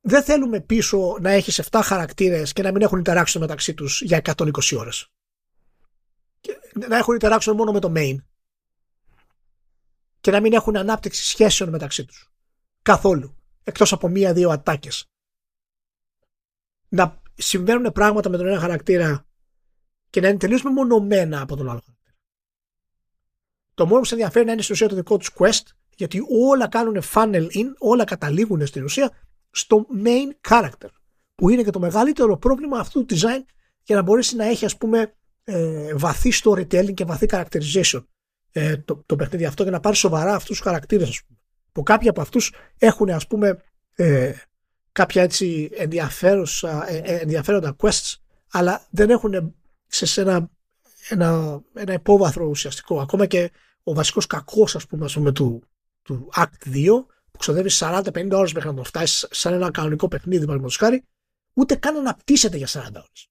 δεν θέλουμε πίσω να έχεις 7 χαρακτήρες και να μην έχουν interaction μεταξύ τους για 120 ώρες. Και να έχουν interaction μόνο με το main. Και να μην έχουν ανάπτυξη σχέσεων μεταξύ τους. Καθόλου. Εκτός από μία-δύο ατάκες. Να συμβαίνουν πράγματα με τον ένα χαρακτήρα και να είναι τελείως μεμονωμένα από τον άλλο χαρακτήρα. Το μόνο που σε ενδιαφέρει να είναι στην ουσία το δικό τους quest, γιατί όλα κάνουν funnel in, όλα καταλήγουν στην ουσία στο main character. Που είναι και το μεγαλύτερο πρόβλημα αυτού του design για να μπορέσει να έχει ας πούμε ε, βαθύ storytelling και βαθύ characterization ε, το, το παιχνίδι αυτό για να πάρει σοβαρά αυτούς τους χαρακτήρες ας πούμε. Που κάποιοι από αυτούς έχουν ας πούμε ε, κάποια έτσι ε, ε, ενδιαφέροντα quests αλλά δεν έχουν σε ένα, ένα, ένα υπόβαθρο ουσιαστικό. Ακόμα και ο βασικός κακός ας πούμε, ας πούμε του, του Act 2 που ξοδεύει 40-50 ώρες μέχρι να το φτάσει σαν ένα κανονικό παιχνίδι παραδείγματος χάρη ούτε καν αναπτύσσεται για 40 ώρες.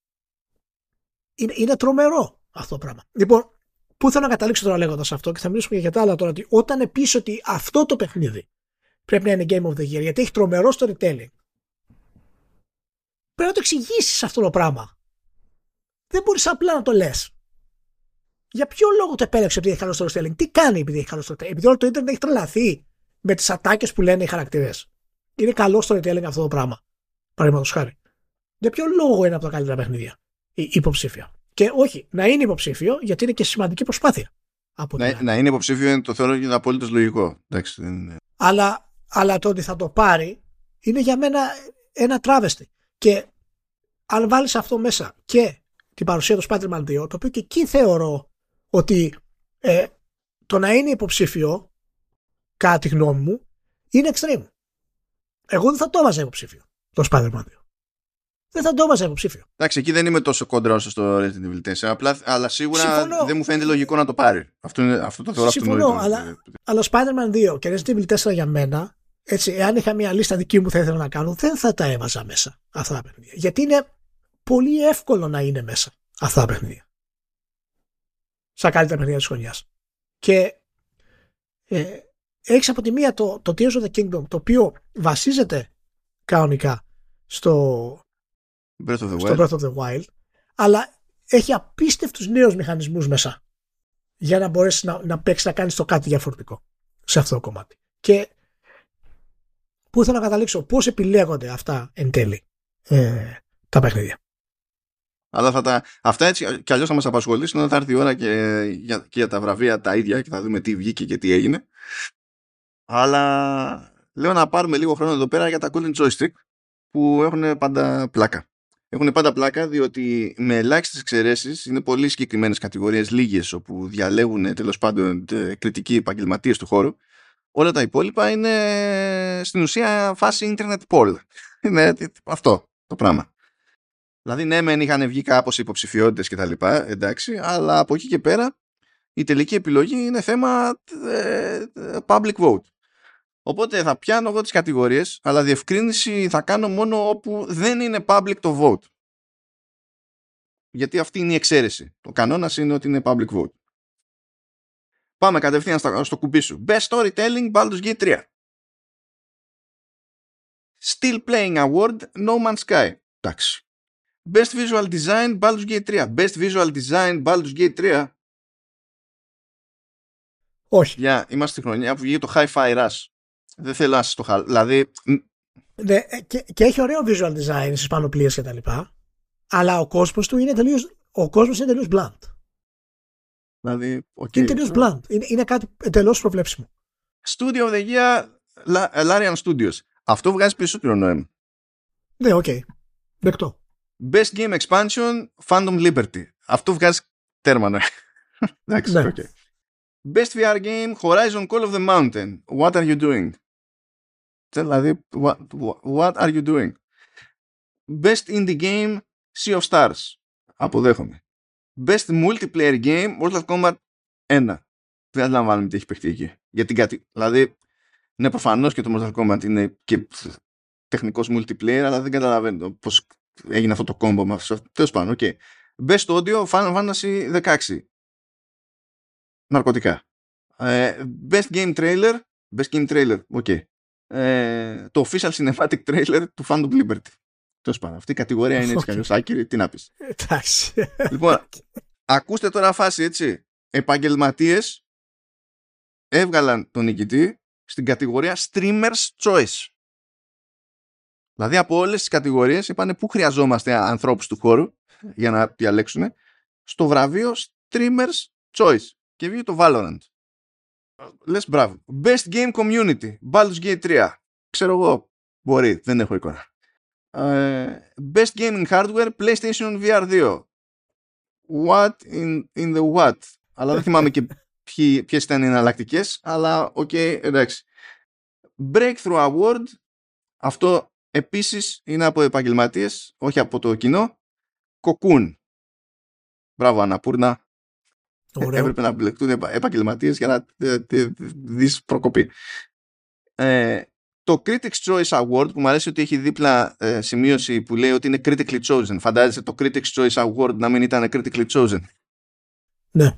Είναι, είναι τρομερό αυτό το πράγμα. Λοιπόν, πού θέλω να καταλήξω τώρα λέγοντας αυτό και θα μιλήσουμε και για τα άλλα τώρα ότι όταν πεις ότι αυτό το παιχνίδι πρέπει να είναι Game of the Year γιατί έχει τρομερό storytelling πρέπει να το εξηγήσεις αυτό το πράγμα. Δεν μπορείς απλά να το λες. Για ποιο λόγο το επέλεξε επειδή έχει καλό storytelling, τι κάνει επειδή έχει καλό storytelling, επειδή όλο το Ιντερνετ έχει τρελαθεί με τις ατάκες που λένε οι χαρακτήρες. Είναι καλό storytelling αυτό το πράγμα. Παραδείγματος χάρη. Για ποιο λόγο είναι από τα καλύτερα παιχνίδια; Η υποψήφια. Και όχι, να είναι υποψήφιο γιατί είναι και σημαντική προσπάθεια. Από να, να είναι υποψήφιο είναι το θεωρώ είναι απολύτω λογικό. Εντάξει, είναι... αλλά, αλλά το ότι θα το πάρει είναι για μένα ένα τράβεστη. Και αν βάλεις αυτό μέσα και την παρουσία του Spider-Man 2, το οποίο και εκεί θεωρώ ότι ε, το να είναι υποψήφιο, κατά τη γνώμη μου, είναι extreme. Εγώ δεν θα το έβαζα υποψήφιο το Spider-Man 2. Δεν θα το έβαζα υποψήφιο. Εντάξει, εκεί δεν είμαι τόσο κόντρα όσο στο Resident Evil 4. Απλά, αλλά σίγουρα Συμφωνώ. δεν μου φαίνεται λογικό να το πάρει. Αυτό, είναι, αυτό το θεωρώ Συμφωνώ, αλλά, αλλά Spider-Man 2 και Resident Evil 4 για μένα, έτσι, εάν είχα μια λίστα δική μου θα ήθελα να κάνω, δεν θα τα έβαζα μέσα αυτά τα παιχνίδια. Γιατί είναι πολύ εύκολο να είναι μέσα αυτά τα παιχνίδια. Σαν καλύτερα παιχνίδια της χρονιάς. Και ε, έχεις από τη μία το, το Tears of the Kingdom, το οποίο βασίζεται κανονικά στο Breath of the, στο Breath of the Wild, αλλά έχει απίστευτους νέους μηχανισμούς μέσα για να μπορέσεις να, να παίξεις να κάνεις το κάτι διαφορετικό σε αυτό το κομμάτι. Και πού θέλω να καταλήξω, πώς επιλέγονται αυτά εν τέλει. Ε, τα παιχνίδια. Αλλά θα τα, αυτά έτσι κι αλλιώς θα μας απασχολήσουν όταν θα έρθει η ώρα και για, και για τα βραβεία τα ίδια και θα δούμε τι βγήκε και τι έγινε. Αλλά λέω να πάρουμε λίγο χρόνο εδώ πέρα για τα Golden Joystick που έχουν πάντα πλάκα. Έχουν πάντα πλάκα διότι με ελάχιστες εξαιρέσεις είναι πολύ συγκεκριμένες κατηγορίες, λίγες όπου διαλέγουν τέλος πάντων κριτικοί επαγγελματίες του χώρου. Όλα τα υπόλοιπα είναι στην ουσία φάση internet poll. (laughs) Είναι αυτό το πράγμα. Δηλαδή, ναι, μεν είχαν βγει κάπως υποψηφιότητες και τα λοιπά, εντάξει, αλλά από εκεί και πέρα η τελική επιλογή είναι θέμα ε, public vote. Οπότε θα πιάνω εγώ τις κατηγορίες, αλλά διευκρίνηση θα κάνω μόνο όπου δεν είναι public το vote. Γιατί αυτή είναι η εξαίρεση. Το κανόνας είναι ότι είναι public vote. Πάμε κατευθείαν στο, στο κουμπί σου. Best Storytelling Baldur's Gate 3. Still Playing Award No Man's Sky. Εντάξει. Best Visual Design Baldur's Gate 3. Best Visual Design Baldur's Gate 3. Όχι. Για, είμαστε στη χρονιά που βγήκε το Hi-Fi Rush. Δεν θέλω να σας το χαλώ. Δηλαδή. Ναι, και, και, έχει ωραίο visual design στις πανοπλίες και τα λοιπά. Αλλά ο κόσμος του είναι τελείως. Ο κόσμος είναι τελείως blunt. Δηλαδή, okay. Είναι τελείως bland. Είναι, είναι κάτι εντελώς προβλέψιμο. Studio of the Year, Larian Studios. Αυτό βγάζει περισσότερο νόημα. Ναι, OK. Okay. Δεκτό. Best Game Expansion, Phantom Liberty. Αυτό βγάζει τέρμα νόημα. Εντάξει, ναι. okay. Best VR game, Horizon Call of the Mountain. What are you doing? Δηλαδή, what, what are you doing? Best indie game, Sea of Stars. Αποδέχομαι. Best multiplayer game, Mortal Kombat 1. Δεν αντιλαμβάνομαι τι έχει παιχτεί εκεί. Γιατί κάτι, δηλαδή, ναι, προφανώ και το Mortal Kombat είναι και τεχνικός multiplayer, αλλά δεν καταλαβαίνω πώ έγινε αυτό το κόμπο με αυτό. Τέλος πάντων, okay. Best audio, Final Fantasy 16 ναρκωτικά. Ε, best Game Trailer. Best Game Trailer. Okay. Ε, το Official Cinematic Trailer του Phantom Liberty. Τέλος πάντων. Αυτή η κατηγορία είναι έτσι κι αλλιώς άκυρη. Τι να πεις. Εντάξει. Λοιπόν, ακούστε τώρα φάση έτσι. Επαγγελματίες έβγαλαν τον νικητή στην κατηγορία Streamers Choice. Δηλαδή από όλες τις κατηγορίες είπαν πού χρειαζόμαστε ανθρώπους του χώρου για να διαλέξουν στο βραβείο Streamers Choice και βγήκε το Valorant. Λες μπράβο. Best Game Community. Baldur's Gate 3. Ξέρω εγώ. Μπορεί. Δεν έχω εικόνα. Uh, best Gaming Hardware PlayStation VR 2. What in, in the what; αλλά δεν θυμάμαι και ποιες ήταν οι εναλλακτικές, αλλά OK, okay, εντάξει. Breakthrough Award. Αυτό επίσης είναι από επαγγελματίες, όχι από το κοινό. Cocoon. Μπράβο Αναπούρνα. Ωραίο. Έπρεπε να μπλεκτούν επαγγελματίες για να δεις προκοπή. Ε, το Critics Choice Award που μου αρέσει ότι έχει δίπλα ε, σημείωση που λέει ότι είναι critically chosen. Φαντάζεσαι το Critics Choice Award να μην ήταν critically chosen. Ναι.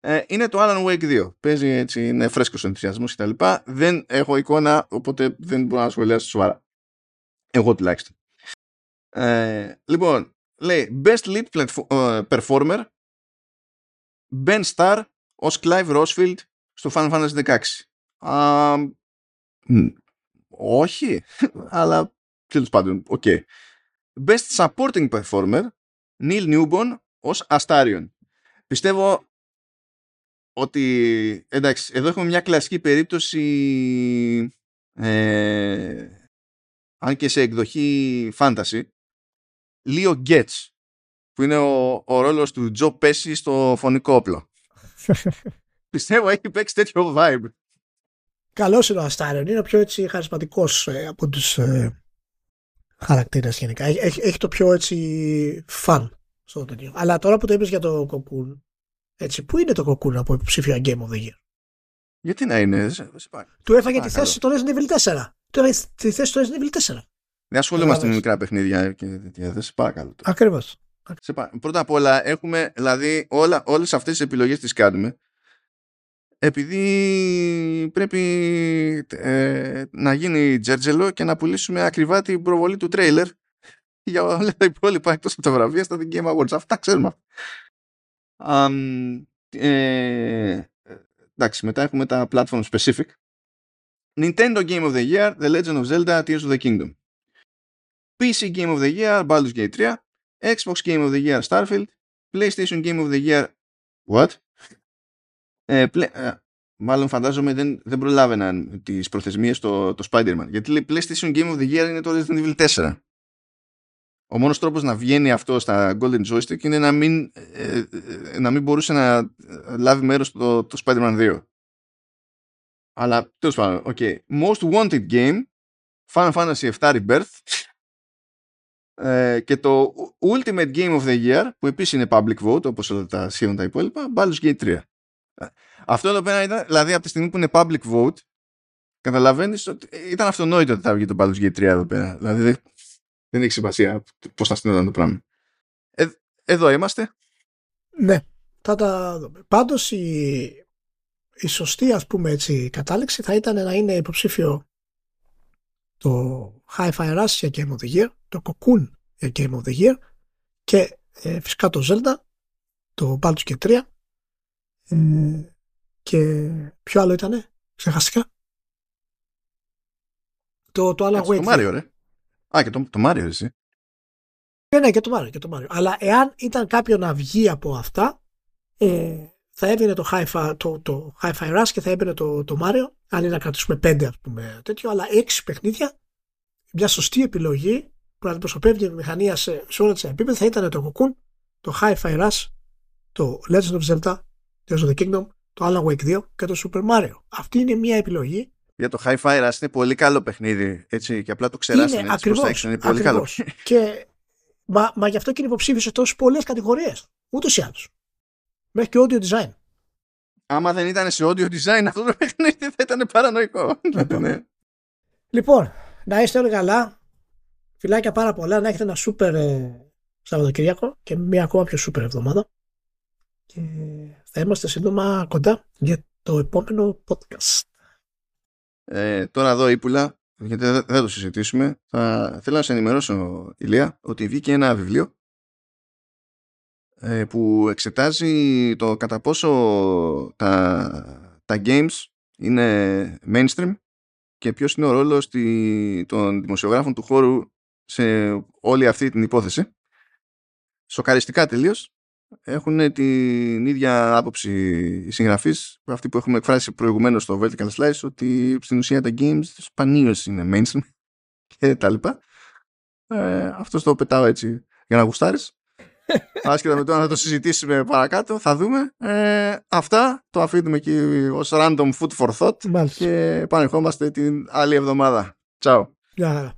Ε, είναι το Alan Wake 2. Παίζει έτσι, είναι φρέσκος ο ενθουσιασμός κτλ. Δεν έχω εικόνα, οπότε δεν μπορώ να σχολιάσω σοβαρά. Εγώ τουλάχιστον. Ε, λοιπόν, λέει Best Lead Performer Ben Starr ως Clive Rosfield στο Final Fantasy 16. όχι, (laughs) αλλά τέλος πάντων, OK. Okay. Best Supporting Performer, Neil Newbon ως Astarion. Πιστεύω ότι, εντάξει, εδώ έχουμε μια κλασική περίπτωση ε, αν και σε εκδοχή fantasy, Leo Getz που είναι ο, ο ρόλος του Τζο Πέση στο φωνικό όπλο. (laughs) Πιστεύω έχει παίξει τέτοιο vibe. Καλός είναι ο Αστάριον. Είναι ο πιο έτσι χαρισματικός ε, από τους ε, χαρακτήρες γενικά. Έχει, έχει, το πιο έτσι φαν στο τέτοιο. Αλλά τώρα που το είπες για το κοκκούν, έτσι, πού είναι το κοκκούν από υποψήφια Game of the Year; Γιατί να είναι, Του έφαγε τη θέση στο Resident Evil 4. Του έφαγε τη θέση στο Resident Evil 4. Δεν ασχολούμαστε με μικρά παιχνίδια και τέτοια. Δεν σε παρακαλώ. Ακριβώς. Πρώτα απ' όλα έχουμε, δηλαδή όλα, όλες αυτές τις επιλογές τις κάνουμε επειδή πρέπει ε, να γίνει τζέρτζελο και να πουλήσουμε ακριβά την προβολή του τρέιλερ (laughs) για όλα τα υπόλοιπα εκτός από τα βραβεία στα The Game Awards. Αυτά ξέρουμε. Um, ε, εντάξει, μετά έχουμε τα platform specific. Nintendo Game of the Year, The Legend of Zelda, Tears of the Kingdom. PC Game of the Year Baldur's Gate 3 Xbox Game of the Year Starfield PlayStation Game of the Year What? Ε, ε, μάλλον φαντάζομαι δεν, δεν προλάβαιναν τις προθεσμίες το, το Spider-Man γιατί λέει PlayStation Game of the Year είναι το Resident Evil 4 ο μόνος τρόπος να βγαίνει αυτό στα Golden Joystick είναι να μην, ε, ε, να μην μπορούσε να λάβει μέρος στο το Spider-Man 2 αλλά τέλος πάντων okay. Most Wanted Game Final Fantasy VII Rebirth ε, και το Ultimate Game of the Year που επίσης είναι public vote όπως όλα τα σχεδόν τα υπόλοιπα Baldur's Gate 3 αυτό εδώ πέρα ήταν δηλαδή από τη στιγμή που είναι public vote καταλαβαίνεις ότι ήταν αυτονόητο ότι θα βγει το Baldur's Gate 3 εδώ πέρα. Δηλαδή δεν, δεν έχει σημασία πώς θα στείλονταν το πράγμα. Ε, εδώ είμαστε. Ναι θα τα δούμε. Πάντως η, η σωστή ας πούμε έτσι κατάληξη θα ήταν να είναι υποψήφιο το Hi-Fi Rush για Game of the Year, το Cocoon για Game of the Year και ε, φυσικά το Zelda, το Baldur's και 3 ε, και ποιο άλλο ήτανε, ξεχαστικά. Το, το Alan Wake. Το Mario, ρε. Α, και το, το Mario, εσύ. Ναι, ναι, και το Mario, και το Mario. Αλλά εάν ήταν κάποιο να βγει από αυτά, ε, θα έβγαινε το Hi-Fi, το, το Hi-Fi Rush και θα έμπαινε το, το Mario αν είναι να κρατήσουμε πέντε ας πούμε τέτοιο, αλλά έξι παιχνίδια, μια σωστή επιλογή που να αντιπροσωπεύει η μηχανία σε, σε όλα τα επίπεδα θα ήταν το Cocoon, το Hi-Fi Rush, το Legend of Zelda, το of the Kingdom, το Alan Wake 2 και το Super Mario. Αυτή είναι μια επιλογή. Για το Hi-Fi Rush είναι πολύ καλό παιχνίδι έτσι, και απλά το ξεράσανε είναι, ακριβώς, είναι πολύ ακριβώς. καλό. Και, μα, μα γι' αυτό και είναι υποψήφιος σε τόσες πολλές κατηγορίες. Ούτως ή άλλως. Μέχρι και audio design άμα δεν ήταν σε audio design αυτό το παιχνίδι θα ήταν παρανοϊκό. Λοιπόν. Ναι. λοιπόν, να είστε όλοι καλά. Φιλάκια πάρα πολλά. Να έχετε ένα σούπερ ε, Σαββατοκυριακό και μια ακόμα πιο σούπερ εβδομάδα. Και θα είμαστε σύντομα κοντά για το επόμενο podcast. Ε, τώρα εδώ ύπουλα, γιατί δεν θα το συζητήσουμε, θα θέλω να σε ενημερώσω, Ηλία, ότι βγήκε ένα βιβλίο ε, που εξετάζει το κατά πόσο τα, τα games είναι mainstream και ποιος είναι ο ρόλος των δημοσιογράφων του χώρου σε όλη αυτή την υπόθεση. Σοκαριστικά τελείως. Έχουν την ίδια άποψη οι συγγραφείς αυτή που έχουμε εκφράσει προηγουμένως στο Vertical Slice ότι στην ουσία τα games σπανίως είναι mainstream (laughs) και τα λοιπά. Ε, αυτό το πετάω έτσι για να γουστάρεις. Άσχετα με το να το συζητήσουμε παρακάτω, θα δούμε. Ε, αυτά το αφήνουμε εκεί ως random food for thought Μάλιστα. και επανερχόμαστε την άλλη εβδομάδα. Τσάου. Γεια